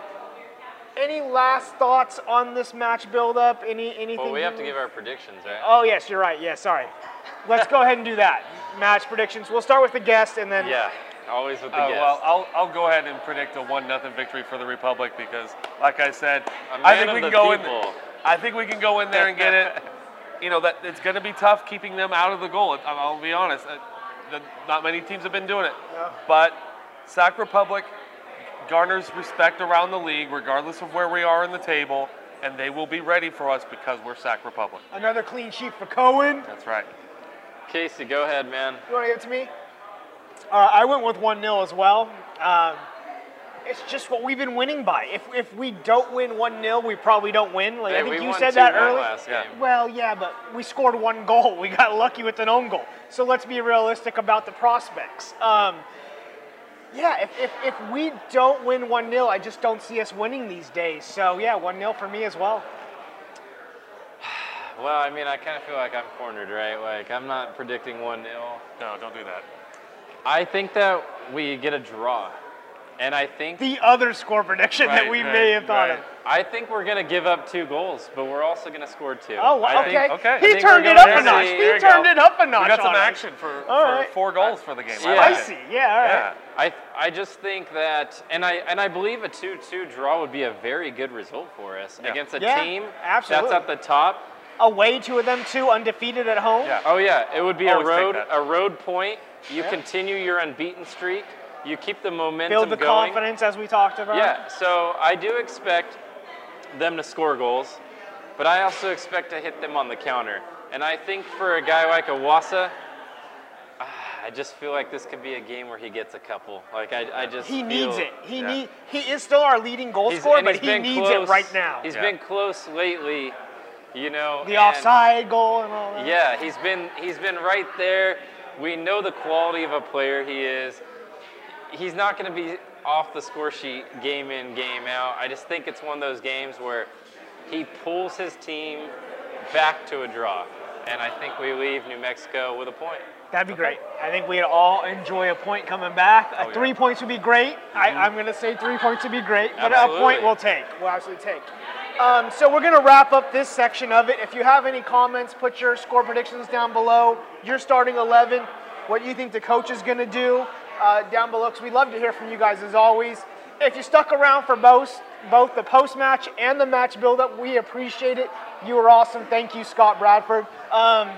any last thoughts on this match build-up? Any anything? Well, we have to give our predictions, right? Oh yes, you're right. Yeah, sorry. Let's go ahead and do that. Match predictions. We'll start with the guest and then. Yeah, always with the Uh, guest. well, I'll, I'll go ahead and predict a one nothing victory for the Republic because, like I said, A I man think we can go people. in. I think we can go in there and get it. you know that it's going to be tough keeping them out of the goal. I'll, I'll be honest. Uh, the, not many teams have been doing it, Yeah. but Sac Republic garners respect around the league, regardless of where we are in the table, and they will be ready for us because we're Sac Republic. Another clean sheet for Cohen. That's right. Casey, go ahead, man. You want to give it to me? Uh, I went with 1 0 as well. Um, it's just what we've been winning by. If, if we don't win 1 0, we probably don't win. Like, Hey, I think you said that earlier. Yeah. Well, yeah, but we scored one goal. We got lucky with an own goal. So let's be realistic about the prospects. Um, yeah, if, if, if we don't win 1 0, I just don't see us winning these days. So, yeah, 1 0 for me as well. Well, I mean, I kind of feel like I'm cornered, right? Like, I'm not predicting 1 0. No, don't do that. I think that we get a draw. And I think The other score prediction that we right, may have thought right. of. I think we're going to give up two goals, but we're also going to score two. Oh, well, I okay. think- okay. I He think turned we're it up gonna a notch. see- He turned go. it up a notch. We got some on us. action for, All for right. four goals for the game. I Yeah. like it. Spicy. Yeah, all right. Yeah. I, I just think that, and I and I believe a 2-2 draw would be a very good result for us Yeah. against a Yeah, team absolutely. that's at the top. Away two of them two, undefeated at home. Yeah. Oh yeah, it would be a Always take road a road point. You Yeah. continue your unbeaten streak. You keep the momentum going. Build the going. confidence as we talked about. Yeah, so I do expect them to score goals, but I also expect to hit them on the counter. And I think for a guy like Iwasa, ah, I just feel like this could be a game where he gets a couple. Like I, I just He feel- needs it. He Yeah. need. He is still our leading goal He's- scorer, but he needs close. it right now. He's Yeah. been close lately, you know. the offside goal and all that. Yeah, he's been he's been right there. We know the quality of a player he is. He's not going to be off the score sheet game in game out. I just think it's one of those games where he pulls his team back to a draw, and I think we leave New Mexico with a point. That'd be great. I think we'd all enjoy a point coming back. Yeah. Three points would be great. I, I'm going to say three points would be great, but a point we'll take. We'll absolutely take. Um, so we're going to wrap up this section of it. If you have any comments, put your score predictions down below. Your starting 11, what you think the coach is going to do uh, down below, because we'd love to hear from you guys as always. If you stuck around for both, both the post match and the match build-up, we appreciate it. You were awesome. Thank you, Scott Bradford. Um,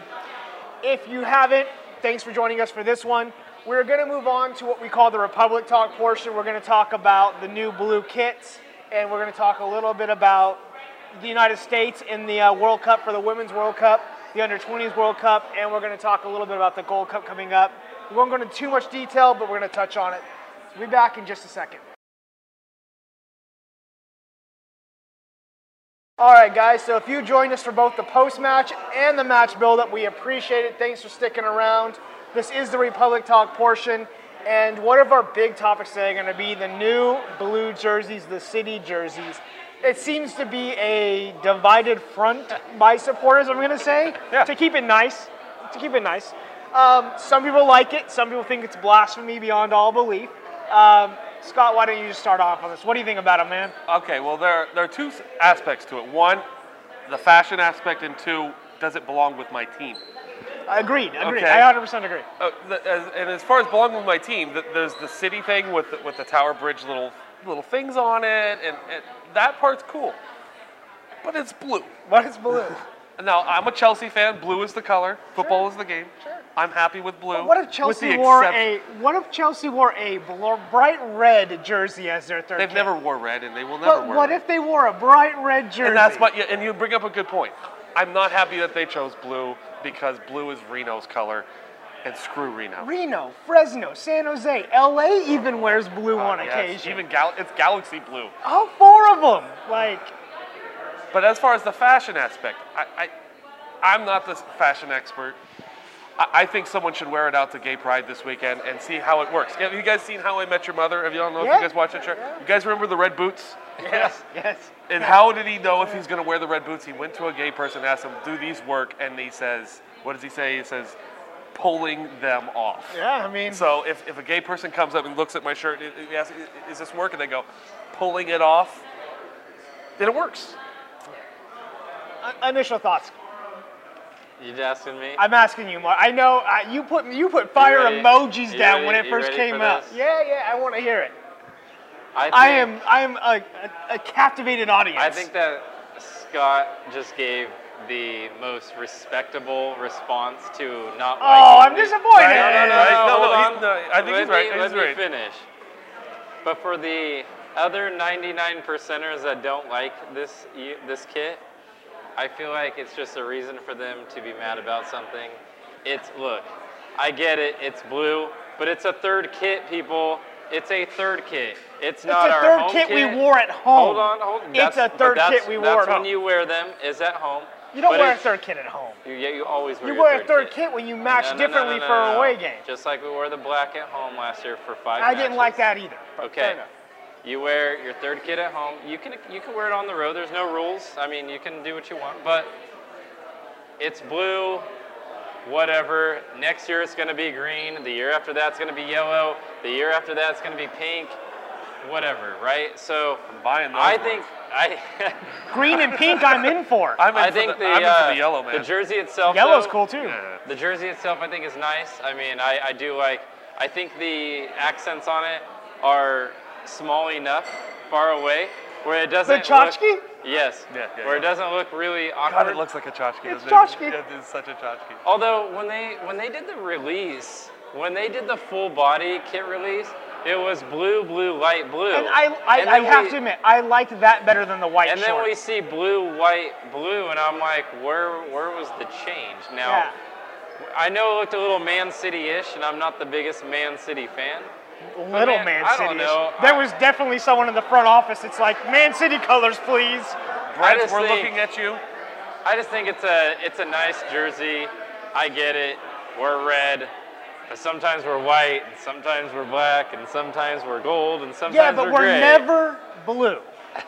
if you haven't, thanks for joining us for this one. We're going to move on to what we call the Republic Talk portion. We're going to talk about the new blue kits, and we're going to talk a little bit about the United States in the uh, World Cup for the Women's World Cup, the Under 20s World Cup, and we're going to talk a little bit about the Gold Cup coming up. We won't go into too much detail, but we're going to touch on it. We'll be back in just a second. All right, guys. So if you joined us for both the post match and the match build-up, we appreciate it. Thanks for sticking around. This is the Republic Talk portion, and one of our big topics today are going to be the new blue jerseys, the city jerseys. It seems to be a divided front by supporters. I'm going to say Yeah. to keep it nice. To keep it nice. Um, some people like it. Some people think it's blasphemy beyond all belief. Um, Scott, why don't you just start off on this? What do you think about it, man? Okay, well, there, there are two aspects to it. One, the fashion aspect, and two, does it belong with my team? Agreed. Agreed. Okay. I 100% agree. Uh, the, as, and as far as belonging with my team, th there's the city thing with the, with the Tower Bridge little little things on it, and, and that part's cool. But it's blue. But it's blue. Now I'm a Chelsea fan. Blue is the color. Football is the game. Sure. I'm happy with blue. What if Chelsea wore excep- a What if Chelsea wore a bl- bright red jersey as their third? They've never wore red, and they will never But wear what red. if they wore a bright red jersey? And that's yeah, and you bring up a good point. I'm not happy that they chose blue because blue is Reno's color, and screw Reno. Reno, Fresno, San Jose, LA even wears blue on Uh, yes, occasion. Even gal- it's galaxy blue. all four of them. Like But as far as the fashion aspect, I, I I'm not the fashion expert. I, I think someone should wear it out to Gay Pride this weekend and see how it works. Have you guys seen How I Met Your Mother? Have you all know Yeah. if you guys watch that show? You guys remember the red boots? yes, yes. And how did he know if he's going to wear the red boots? He went to a gay person, and asked him, "Do these work?" And he says, "What does he say?" He says, "Pulling them off." Yeah, I mean, So if, if a gay person comes up and looks at my shirt, and he asks, "Is this work?" and they go, "Pulling it off," then it works. Uh, initial thoughts. You asking me? I'm asking you, Mark. I know uh, you put you put fire ready? emojis You down when it you first came for out. this? Yeah, yeah. I want to hear it. I, I am I am a, a, a captivated audience. I think that Scott just gave the most respectable response to not Oh, I'm the- disappointed. Right, No, no, no, Right? no, No, no, hold he- on. no, I think let he's right, Me, he's let me finish. But for the other 99 percenters that don't like this this kit, I feel like it's just a reason for them to be mad about something. It's look, I get it. It's blue, but it's a third kit, people. It's a third kit. It's It's not a our third home kit, we wore at home. Hold on, hold. on. It's That's- a third kit we wore at home. That's when you wear them. Is at home. You don't But wear a third kit at home. You, yeah, you always wear You wear a third, third kit when you match No, no, differently no, for no, a no. away game. Just like we wore the black at home last year for five. I didn't like that either. Okay. Fair enough. You wear your third kit at home. You can you can wear it on the road. There's no rules. I mean, you can do what you want, but it's blue. Whatever. Next year it's going to be green. The year after that it's going to be yellow. The year after that it's going to be pink. Whatever, right? So I'm buying those I ones. think I Green and pink, I'm in for. I'm in I for think the, the I'm in uh, for the yellow, man. the jersey itself. Yellow's though, cool too. Yeah. the jersey itself, I think, is nice. I mean, I, I do like. I think the accents on it are small enough, far away, where it doesn't. tchotchke? Look, yes. Yeah, yeah, where it doesn't look really God, awkward. it looks like a tchotchke. It's doesn't tchotchke. It? It is such a tchotchke. Although when they when they did the release, when they did the full body kit release, it was blue, blue, light blue. And I, I, And I have we- to admit, I liked that better than the white And then shorts. we see blue, white, blue, and I'm like, where where was the change? Now, yeah. I know it looked a little Man City-ish, and I'm not the biggest Man City fan. Little man, Man I City. don't know. There I- was definitely someone in the front office. It's like Man City colors, please. Brent, we're think- looking at you. I just think it's a it's a nice jersey. I get it. We're red, but sometimes we're white, and sometimes we're black, and sometimes we're gold, and sometimes Yeah, but we're, we're gray. never blue.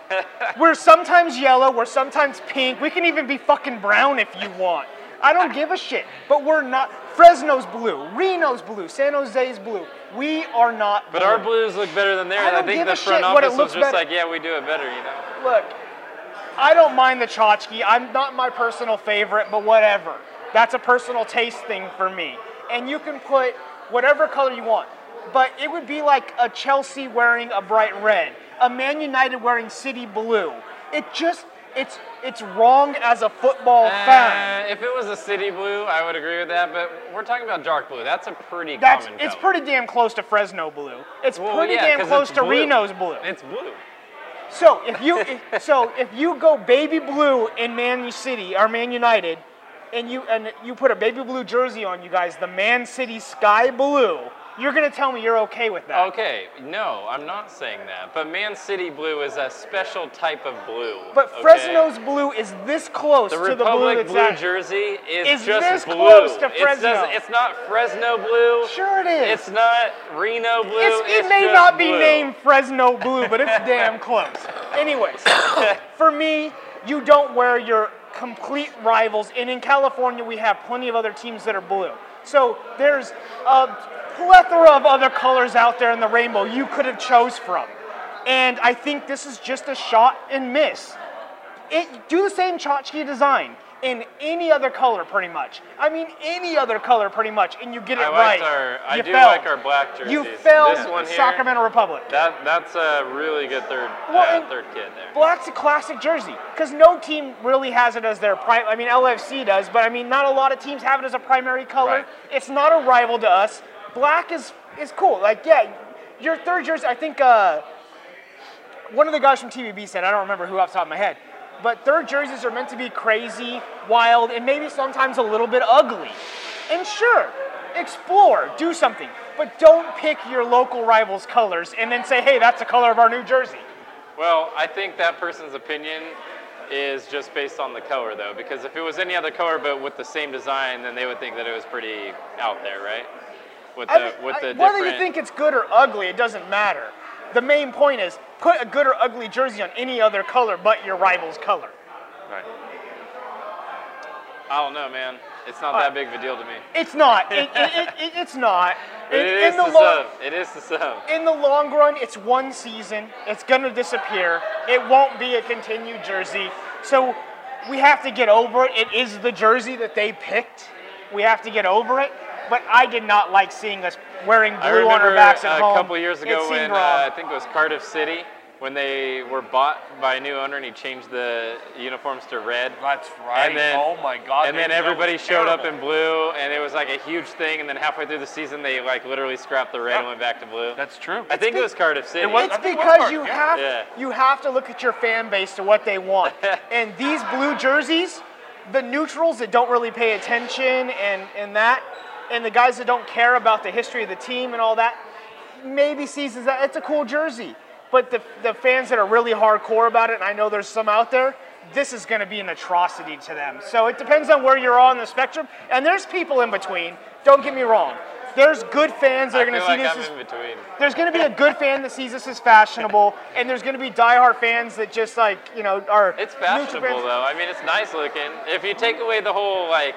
we're sometimes yellow. We're sometimes pink. We can even be fucking brown if you want. I don't give a shit. But we're not. Fresno's blue. Reno's blue. San Jose's blue. We are not. But blue. our blues look better than theirs. I I, think the front office was just better. like, yeah, we do it better, you know. Look, I don't mind the tchotchke. I'm not my personal favorite, but whatever. That's a personal taste thing for me. And you can put whatever color you want. But it would be like a Chelsea wearing a bright red, a Man United wearing city blue. It just it's it's wrong as a football fan. Uh, if it was a city blue, I would agree with that. But we're talking about dark blue. That's a pretty That's common it's color. pretty damn close to Fresno blue. It's Well, pretty yeah, damn close to blue. Reno's blue. It's blue. So if you if, so if you go baby blue in Man City or Man United, and you and you put a baby blue jersey on, you guys, the Man City sky blue, you're gonna tell me you're okay with that. Okay, no, I'm not saying that. But Man City blue is a special type of blue. But okay? Fresno's blue is this close the to the blue Republic that's blue at- jersey is, Is just this blue. close to It's Fresno. just- It's, not Fresno blue. Sure it is. It's not Reno blue. It's- it it's may not be blue. named Fresno blue, but it's damn close. Anyways, for me, you don't wear your complete rivals, and in California, we have plenty of other teams that are blue. So there's a plethora of other colors out there in the rainbow you could have chose from. And I think this is just a shot and miss. It, do the same tchotchke design in any other color, pretty much. I mean, any other color, pretty much, and you get it I right. our. I you do failed. like our black jerseys. You failed This one here. Sacramento Republic. That that's a really good third Well, uh, third kid there. Black's a classic jersey because no team really has it as their prime. I mean, LFC does, but I mean, not a lot of teams have it as a primary color. Right. It's not a rival to us. Black is is cool. Like, yeah, your third jersey. I think uh, one of the guys from TVB said. I don't remember who off the top of my head, but third jerseys are meant to be crazy, wild, and maybe sometimes a little bit ugly. And sure, explore, do something, but don't pick your local rival's colors and then say, "Hey, that's the color of our new jersey." Well, I think that person's opinion is just based on the color, though, because if it was any other color but with the same design, then they would think that it was pretty out there, right? With the mean, with I- the whether you think it's good or ugly, it doesn't matter. The main point is put a good or ugly jersey on any other color but your rival's color. Right. I don't know, man. It's not Uh, that big of a deal to me. It's not. It, it, it, it- it's not. It In- in the to long. It is to some. in the long run, it's one season. It's gonna disappear. It won't be a continued jersey. So we have to get over it. It is the jersey that they picked. We have to get over it. But I did not like seeing us wearing I blue on our backs at a home. couple years ago when uh. I think it was Cardiff City when they were bought by a new owner and he changed the uniforms to red. That's right. And then, oh my God. And then everybody was showed up in blue, and it was like a huge thing. And then halfway through the season, they like literally scrapped the red Yeah. and went back to blue. That's true. I think it was Cardiff City. was- It's I think it was because you have Yeah. you have to look at your fan base to what they want. and these blue jerseys, the neutrals that don't really pay attention and, and that, and the guys that don't care about the history of the team and all that, maybe sees that it's a cool jersey. But the, the fans that are really hardcore about it, and I know there's some out there, this is going to be an atrocity to them. So it depends on where you're on the spectrum. And there's people in between. Don't get me wrong. There's good fans that are going to see like this I'm as there's going to be a good fan that sees this as fashionable, and there's going to be diehard fans that just like you know are. It's fashionable though. I mean, it's nice looking. If you take away the whole like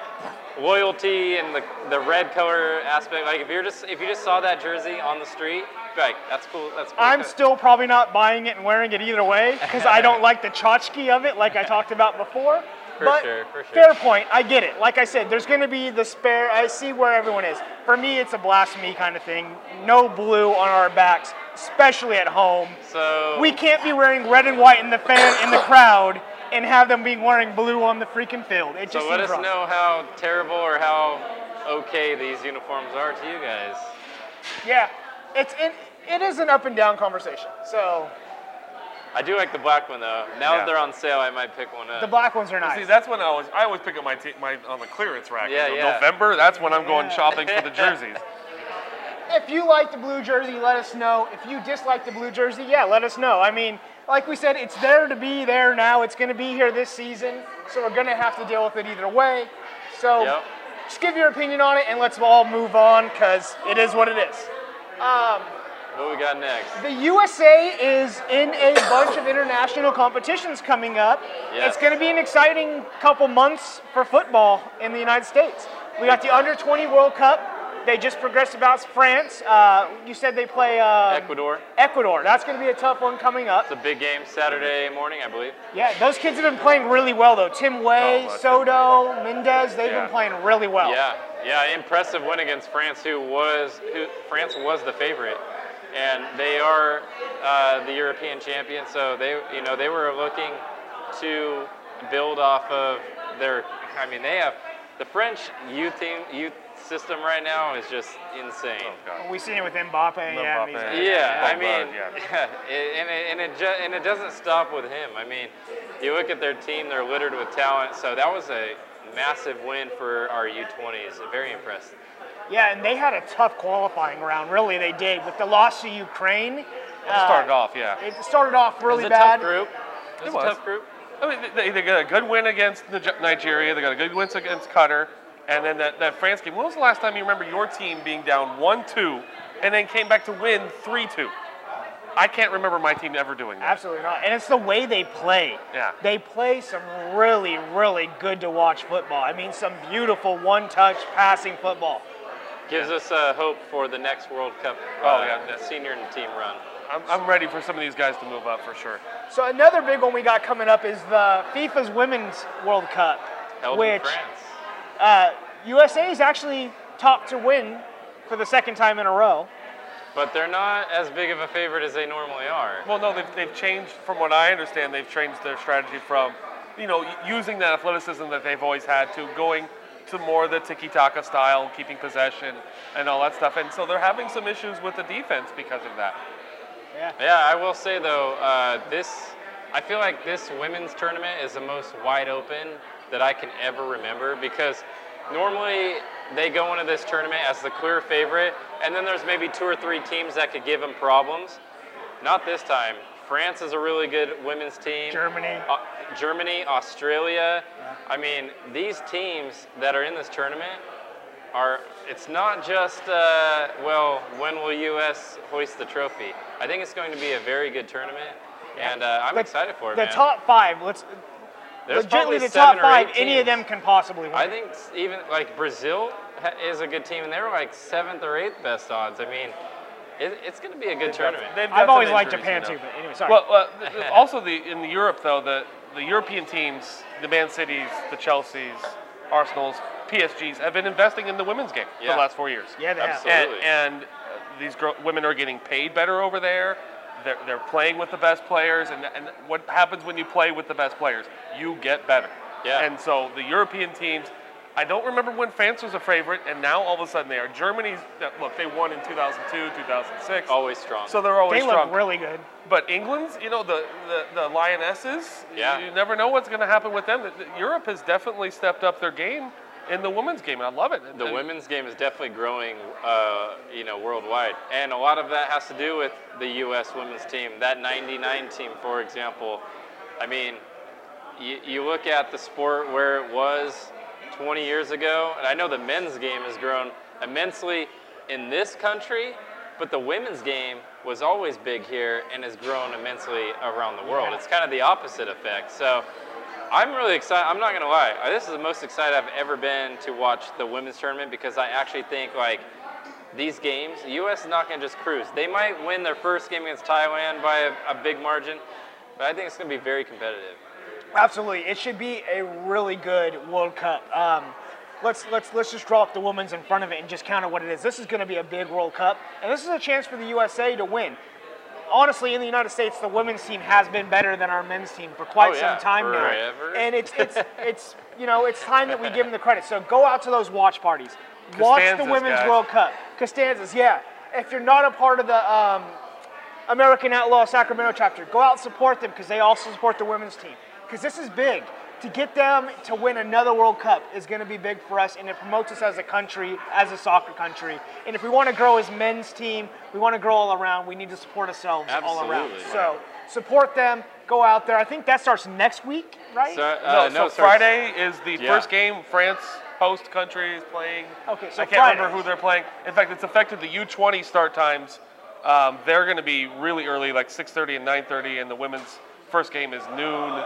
loyalty and the, the red color aspect, like if you're just if you just saw that jersey on the street, like that's cool. That's cool. I'm still probably not buying it and wearing it either way because I don't like the tchotchke of it, like I talked about before. For but sure, for sure. fair point. I get it. Like I said, there's going to be the spare. I see where everyone is. For me, it's a blasphemy kind of thing. No blue on our backs, especially at home. so We can't be wearing red and white in the fan in the crowd and have them be wearing blue on the freaking field. It just so let us wrong. know how terrible or how okay these uniforms are to you guys. Yeah, it's it, it is an up and down conversation. So I do like the black one though. Now Yeah. that they're on sale, I might pick one up. the black ones are nice. See, that's when I always I always pick up my t- my on the clearance rack. Yeah, In yeah. November, that's when I'm going shopping for the jerseys. if you like the blue jersey, let us know. If you dislike the blue jersey, yeah, let us know. I mean, like we said, it's there to be there now. It's going to be here this season, so we're going to have to deal with it either way. So Yep. just give your opinion on it, and let's all move on because it is what it is. Um, what we got next? The USA is in a bunch of international competitions coming up. Yeah. It's going to be an exciting couple months for football in the United States. We got the Under 20 World Cup. They just progressed about France. Uh, you said they play uh, Ecuador. Ecuador. That's going to be a tough one coming up. It's a big game Saturday morning, I believe. Yeah, those kids have been playing really well though. Tim Weah, Oh, Soto, Mendez, they've Yeah. been playing really well. Yeah, yeah, impressive win against France, who was who France was the favorite, and they are uh, the European champion. So they, you know, they were looking to build off of their. I mean, they have the French youth team youth system right now is just insane. Oh, God. We seen it with Mbappe. Yeah, Mbappe. these- Yeah, I mean, yeah. yeah, and it, and it ju- and it doesn't stop with him. I mean, you look at their team; they're littered with talent. So that was a massive win for our U20s. Very impressed. yeah, and they had a tough qualifying round. Really, they did with the loss to Ukraine. It started uh, off, yeah. It started off really it was a bad. tough group. It was It a tough group. I mean, they, they got a good win against Nige- Nigeria. They got a good win against Qatar. And then that, that France game. When was the last time you remember your team being down 1 2 and then came back to win 3 2? I can't remember my team ever doing that. Absolutely not. And it's the way they play. Yeah. They play some really, really good to watch football. I mean, some beautiful one touch passing football. Gives us uh, hope for the next World Cup. Oh, uh, yeah. the senior team run. I'm, I'm ready for some of these guys to move up for sure. So another big one we got coming up is the FIFA's Women's World Cup, Held which in France. Uh, USA is actually top to win for the second time in a row. But they're not as big of a favorite as they normally are. Well, no, they've, they've changed, from what I understand, they've changed their strategy from, you know, using the athleticism that they've always had to going to more the tiki-taka style, keeping possession and all that stuff. And so they're having some issues with the defense because of that. Yeah, I will say though, uh, this I feel like this women's tournament is the most wide open that I can ever remember because normally they go into this tournament as the clear favorite, and then there's maybe two or three teams that could give them problems. Not this time. France is a really good women's team. Germany. Uh, Germany, Australia. I mean, these teams that are in this tournament are. It's not just uh, well, when will U.S. hoist the trophy? I think it's going to be a very good tournament, and uh, I'm The- excited for it. The man. top five. Let's There's legitimately probably the top five. eight Any of them can possibly win. I think even like Brazil is a good team, and they were like seventh or eighth best odds. I mean, it, it's going to be a good tournament. They've got I've always liked Japan too, but anyway, sorry. Well, uh, th- th- also the in the Europe though the the European teams, the Man Cities, the Chelseas, Arsenals, PSGs have been investing in the women's game for the last four years. yeah, they have. And, and uh, these girl, women are getting paid better over there. They're, they're playing with the best players, and, and what happens when you play with the best players? You get better. Yeah. And so the European teams, I don't remember when France was a favorite, and now all of a sudden they are. Germany's look, they won in 2002, 2006. Always strong. So they're always They strong. They look really good. But England's, you know, the, the, the Lionesses, Yeah. you never know what's going to happen with them. The- the- Europe has definitely stepped up their game in the women's game, and I love it. the women's game is definitely growing, uh, you know, worldwide, and a lot of that has to do with the U.S. women's team. That '99 team, for example. I mean, you, you look at the sport where it was 20 years ago, and I know the men's game has grown immensely in this country, but the women's game was always big here and has grown immensely around the world. It's kind of the opposite effect. So. I'm really excited. I'm not gonna lie. This is the most excited I've ever been to watch the women's tournament because I actually think like these games, the U.S. is not gonna just cruise. They might win their first game against Thailand by a, a big margin, but I think it's gonna be very competitive. Absolutely, it should be a really good World Cup. Um, let's let's let's just draw up the women's in front of it and just count on what it is. This is going to be a big World Cup, and this is a chance for the USA to win. Honestly, in the United States, the women's team has been better than our men's team for quite Oh, yeah, some time forever. now, and it's it's it's you know it's time that we give them the credit. So go out to those watch parties, watch the women's guys. World Cup. Costanzas, yeah. If you're not a part of the um, American Outlaw Sacramento chapter. Go out and support them because they also support the women's team. Because this is big. To get them to win another World Cup is going to be big for us, and it promotes us as a country, as a soccer country. And if we want to grow as men's team, we want to grow all around. We need to support ourselves all around. So support them. Go out there. I think that starts next week, right? So, uh, no, no, so Friday is the Yeah. first game. France, host country, is playing. Okay, so I can't Friday. remember who they're playing. In fact, it's affected the U20 start times. Um, they're going to be really early, like 6:30 and 9:30, and the women's first game is noon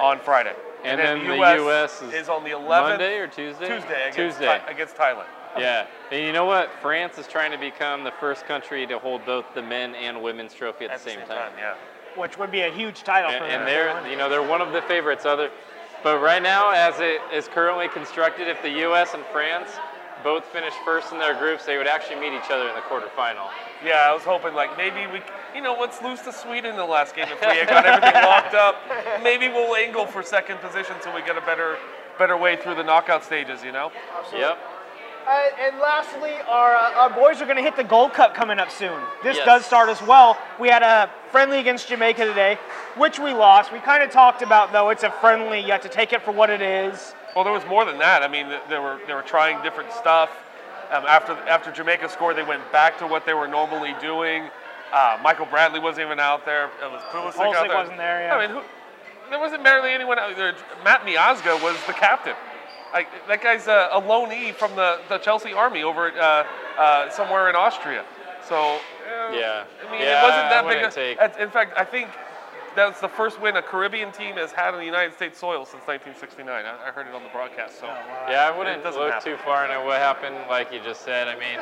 on Friday. And then the US is on the 11th Monday or Tuesday? Tuesday against, Tuesday. Thai- against Thailand. Yeah, and you know what? France is trying to become the first country to hold both the men and women's trophy at, At the same, time. yeah. Which would be a huge title And, for them. and they're, you know, they're one of the favorites. Other, but right now, as it is currently constructed, if the U.S. and France both finish first in their groups, they would actually meet each other in the quarterfinal. Yeah, I was hoping like maybe we, you know, let's lose to Sweden in the last game if we had got everything locked up. Maybe we'll angle for second position so we get a better, better way through the knockout stages. You know. Yep. Uh, and lastly, our, uh, our boys are going to hit the Gold Cup coming up soon. This Yes. does start as well. We had a friendly against Jamaica today, which we lost. We kind of talked about though it's a friendly. You have to take it for what it is. Well, there was more than that. I mean, they were they were trying different stuff. Um, after after Jamaica scored, they went back to what they were normally doing. Uh, Michael Bradley wasn't even out there. It was Pulisic, out Pulisic there. wasn't there, yeah. I mean, who, there wasn't barely anyone out there. Matt Miazga was the captain. Like, that guy's a, a loanee from the, the Chelsea Army over at uh, uh, somewhere in Austria. So Yeah. I mean, Yeah, it wasn't I that big. A, take- in fact, I think that's the first win a Caribbean team has had on the United States soil since 1969. I, I heard it on the broadcast. So Yeah, I wouldn't doesn't look happen. too far into what happened, like you just said. I mean,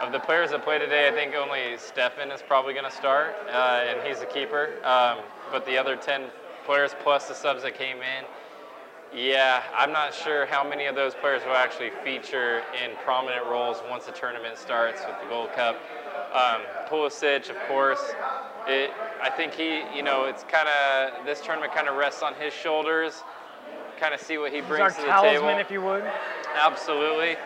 of the players that play today, I think only Steffen is probably going to start, uh, and he's the keeper. Um, but the other 10 players plus the subs that came in, yeah, I'm not sure how many of those players will actually feature in prominent roles once the tournament starts with the Gold Cup. Um, Pulisic, of course, it, I think he, you know, it's kind of this tournament kind of rests on his shoulders. Kind of see what he brings to the talisman, table. if you would. Absolutely.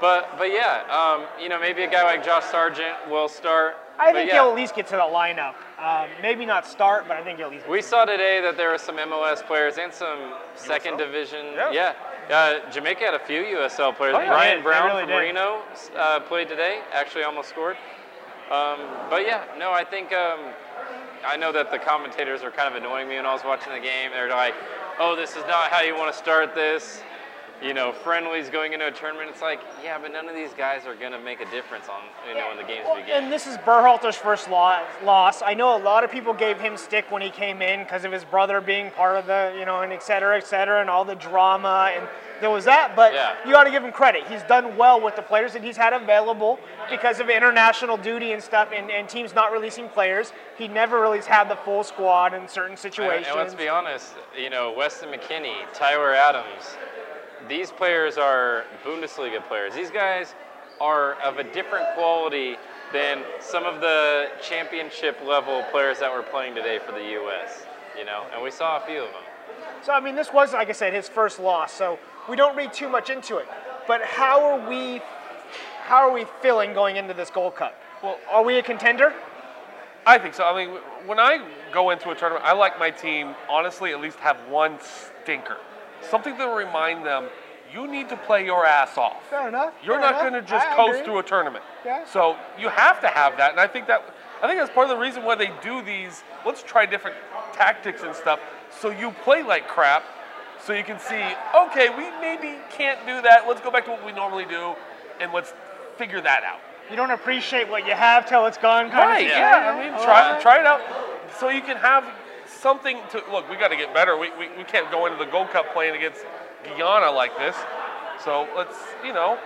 But but yeah, um, you know, maybe a guy like Josh Sargent will start. I think yeah. he'll at least get to the lineup. Um, maybe not start, but I think he'll at least. We saw today that there were some MLS players and some second division. Yeah. Yeah. Uh, Jamaica had a few USL players. Oh, yeah. They Brown really from did. Reno uh, played today. Actually, almost scored. Um, but yeah, no, I think um, I know that the commentators are kind of annoying me when I was watching the game. They're like, "Oh, this is not how you want to start this." You know, friendlies going into a tournament. It's like, yeah, but none of these guys are gonna make a difference on you know when the games Well, begin. and this is Berhalter's first loss. I know a lot of people gave him stick when he came in because of his brother being part of the, you know, and et cetera, et cetera, and all the drama. And there was that. But Yeah. you got to give him credit. He's done well with the players that he's had available because of international duty and stuff and, and teams not releasing players. He never really had the full squad in certain And, situations. and let's be honest, you know, Weston McKinney, Tyler Adams, these players are Bundesliga players. These guys are of a different quality than some of the championship level players that were playing today for the U.S. You know, and we saw a few of them. So I mean, this was, like I said, his first loss. So we don't read too much into it. But how are we? How are we feeling going into this Gold Cup? Well, are we a contender? I think so. I mean, when I go into a tournament, I like my team, honestly, at least have one stinker. Something to remind them you need to play your ass off. Fair enough. You're fair not going to just I coast agree. through a tournament. Yeah. So you have to have that, and I think that I think that's part of the reason why they do these. Let's try different tactics and stuff, so you play like crap, so you can see. Okay, we maybe can't do that. Let's go back to what we normally do, and let's figure that out. You don't appreciate what you have till it's gone. Kind Right. Of Yeah. thing. I mean, All try right. try it out, so you can have something to look. We got to get better. We, we we can't go into the Gold Cup playing against Guyana like this. So let's you know,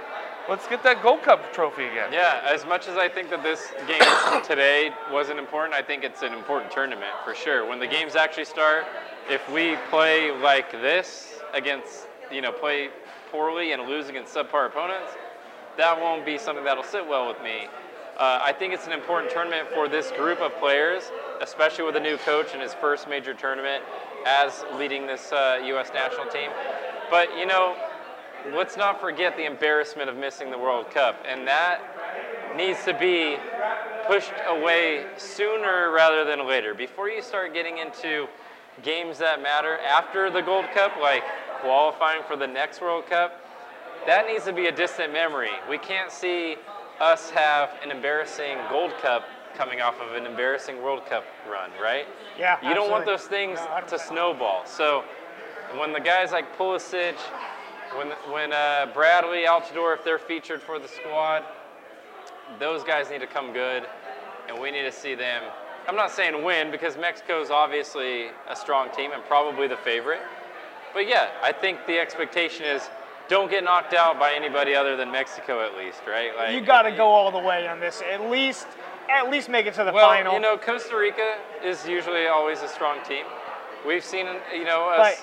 let's get that Gold Cup trophy again. Yeah, as much as I think that this game today wasn't important, I think it's an important tournament for sure. When the games actually start, if we play like this against, you know, play poorly and lose against subpar opponents, that won't be something that'll sit well with me. Uh, I think it's an important tournament for this group of players, especially with a new coach in his first major tournament as leading this uh, U.S. national team. But, you know, let's not forget the embarrassment of missing the World Cup, and that needs to be pushed away sooner rather than later. Before you start getting into games that matter after the Gold Cup, like qualifying for the next World Cup, that needs to be a distant memory. We can't see us have an embarrassing Gold Cup coming off of an embarrassing World Cup run, right? Yeah, You don't want those things No, to snowball. So when the guys like Pulisic, when when uh, Bradley, Altidore, if they're featured for the squad, those guys need to come good, and we need to see them. I'm not saying win because Mexico is obviously a strong team and probably the favorite. But yeah, I think the expectation is don't get knocked out by anybody other than Mexico at least, right? Like You got to go all the way on this. At least, at least make it to the well, final. you know, Costa Rica is usually always a strong team. We've seen, you know, us.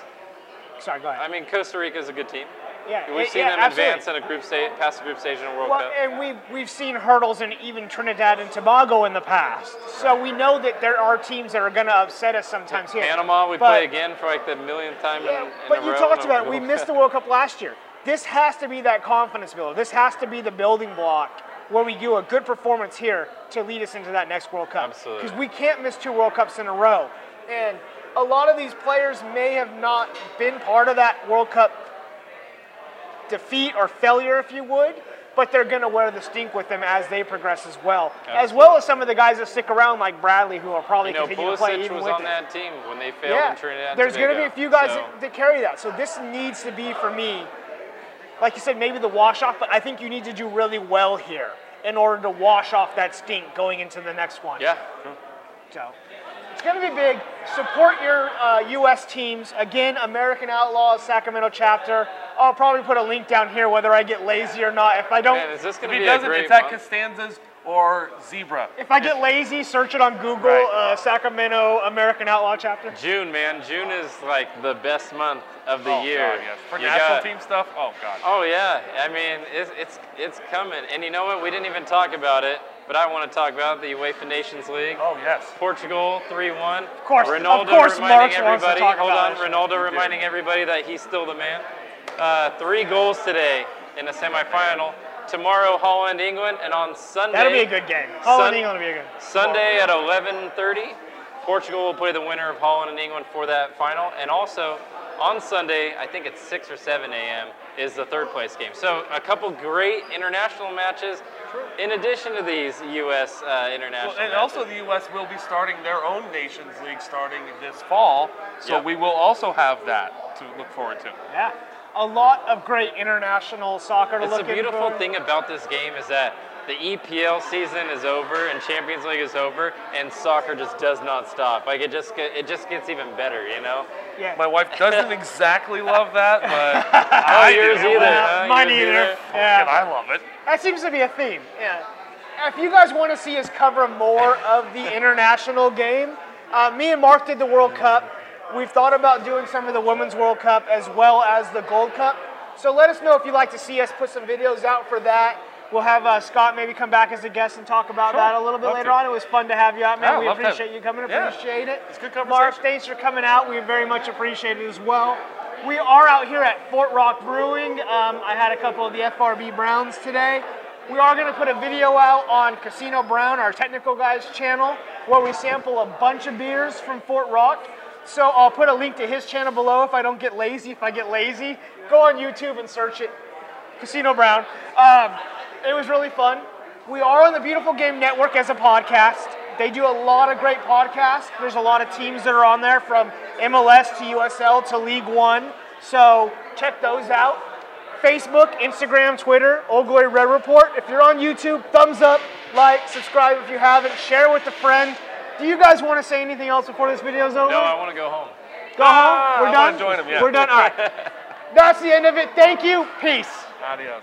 But- sorry, go ahead. I mean, Costa Rica is a good team. yeah, We've it- seen yeah, them absolutely. advance in a group stage, past the group stage in a World Well, Cup. and we've we've seen hurdles in even Trinidad and Tobago in the past, so we know that there are teams that are going to upset us sometimes here. Panama, we But- play again for like the millionth time Yeah, in, in but you talked about it. We missed the. World Cup last year. This has to be that confidence builder. This has to be the building block where we do a good performance here to lead us into that next World Cup. Absolutely. Because we can't miss two World Cups in a row. And a lot of these players may have not been part of that World Cup defeat or failure, if you would, but they're going to wear the stink with them as they progress as well. As well as some of the guys that stick around, like Bradley, who will probably You know, continue to play even was with on it. that team when they failed Yeah, in Trinidad. there's going to be a few guys So, that, that carry that. So this needs to be for me, like you said, maybe the wash off, but I think you need to do really well here in order to wash off that stink going into the next one. yeah, So it's going to be big. Support your uh, U.S. teams. Again, American Outlaws Sacramento chapter. I'll probably put a link down here whether I get lazy or not. If I don't, man, is this If going to he be a doesn't, great it's at? Costanza's or Zebra. if I get lazy, search it on Google. Right. Uh, Sacramento American Outlaw chapter. June, man, June is like the best month of the oh, year. God, yes. For You national got- team stuff, oh god. Oh yeah, I mean it's, it's it's coming, and you know what? We didn't even talk about it, but I want to talk about the UEFA Nations League. Oh yes. Portugal 3-1. Of course- of Ronaldo course reminding Marks wants to everybody. talk hold about on, it. Ronaldo reminding everybody that he's still the man. Uh, three goals today in the semifinal. Tomorrow, Holland, England, and on Sunday. That'll be a good game. Holland, Sun- England will be a good. Sunday at 11:30, Portugal will play the winner of Holland and England for that final, and also on Sunday, I think it's 6 or 7 a.m. is the third place game. So a couple great international matches, in addition to these U.S. Uh, international. Well, and matches. also the U.S. will be starting their own Nations League starting this fall, so Yep. we will also have that to look forward to. Yeah, a lot of great international soccer to It's look the beautiful for. thing about this game is that the EPL season is over and Champions League is over, and soccer just does not stop. Like it just get, it just gets even better, you know. Yeah. My wife doesn't exactly love that, but I yours do. either, Yeah, huh? mine Yours either. either? And Yeah. I love it. That seems to be a theme. Yeah. If you guys want to see us cover more of the international game, uh, me and Mark did the World Cup. We've thought about doing some of the Women's World Cup as well as the Gold Cup. So let us know if you'd like to see us put some videos out for that. We'll have uh, Scott maybe come back as a guest and talk about Sure. that a little bit Love later to. on. It was fun to have you out, man. Yeah, we appreciate you coming. Yeah. Appreciate it. It's good Mark, conversation. thanks for coming out. We very much appreciate it as well. We are out here at Fort Rock Brewing. Um, I had a couple of the FRB Browns today. We are going to put a video out on Casino Brown, our technical guys channel, where we sample a bunch of beers from Fort Rock. So I'll put a link to his channel below if I don't get lazy. If I get lazy, go on YouTube and search it, Casino Brown. Um, it was really fun. We are on the Beautiful Game Network as a podcast. They do a lot of great podcasts. There's a lot of teams that are on there from MLS to USL to League One. So check those out. Facebook, Instagram, Twitter, Old Glory Red Report. If you're on YouTube, thumbs up, like, subscribe if you haven't, share with a friend. Do you guys want to say anything else before this video is over? No, I want to go home. Go Ah, home. We're I done. join 'em, yeah. We're done. All right. That's the end of it. Thank you. Peace. Adios.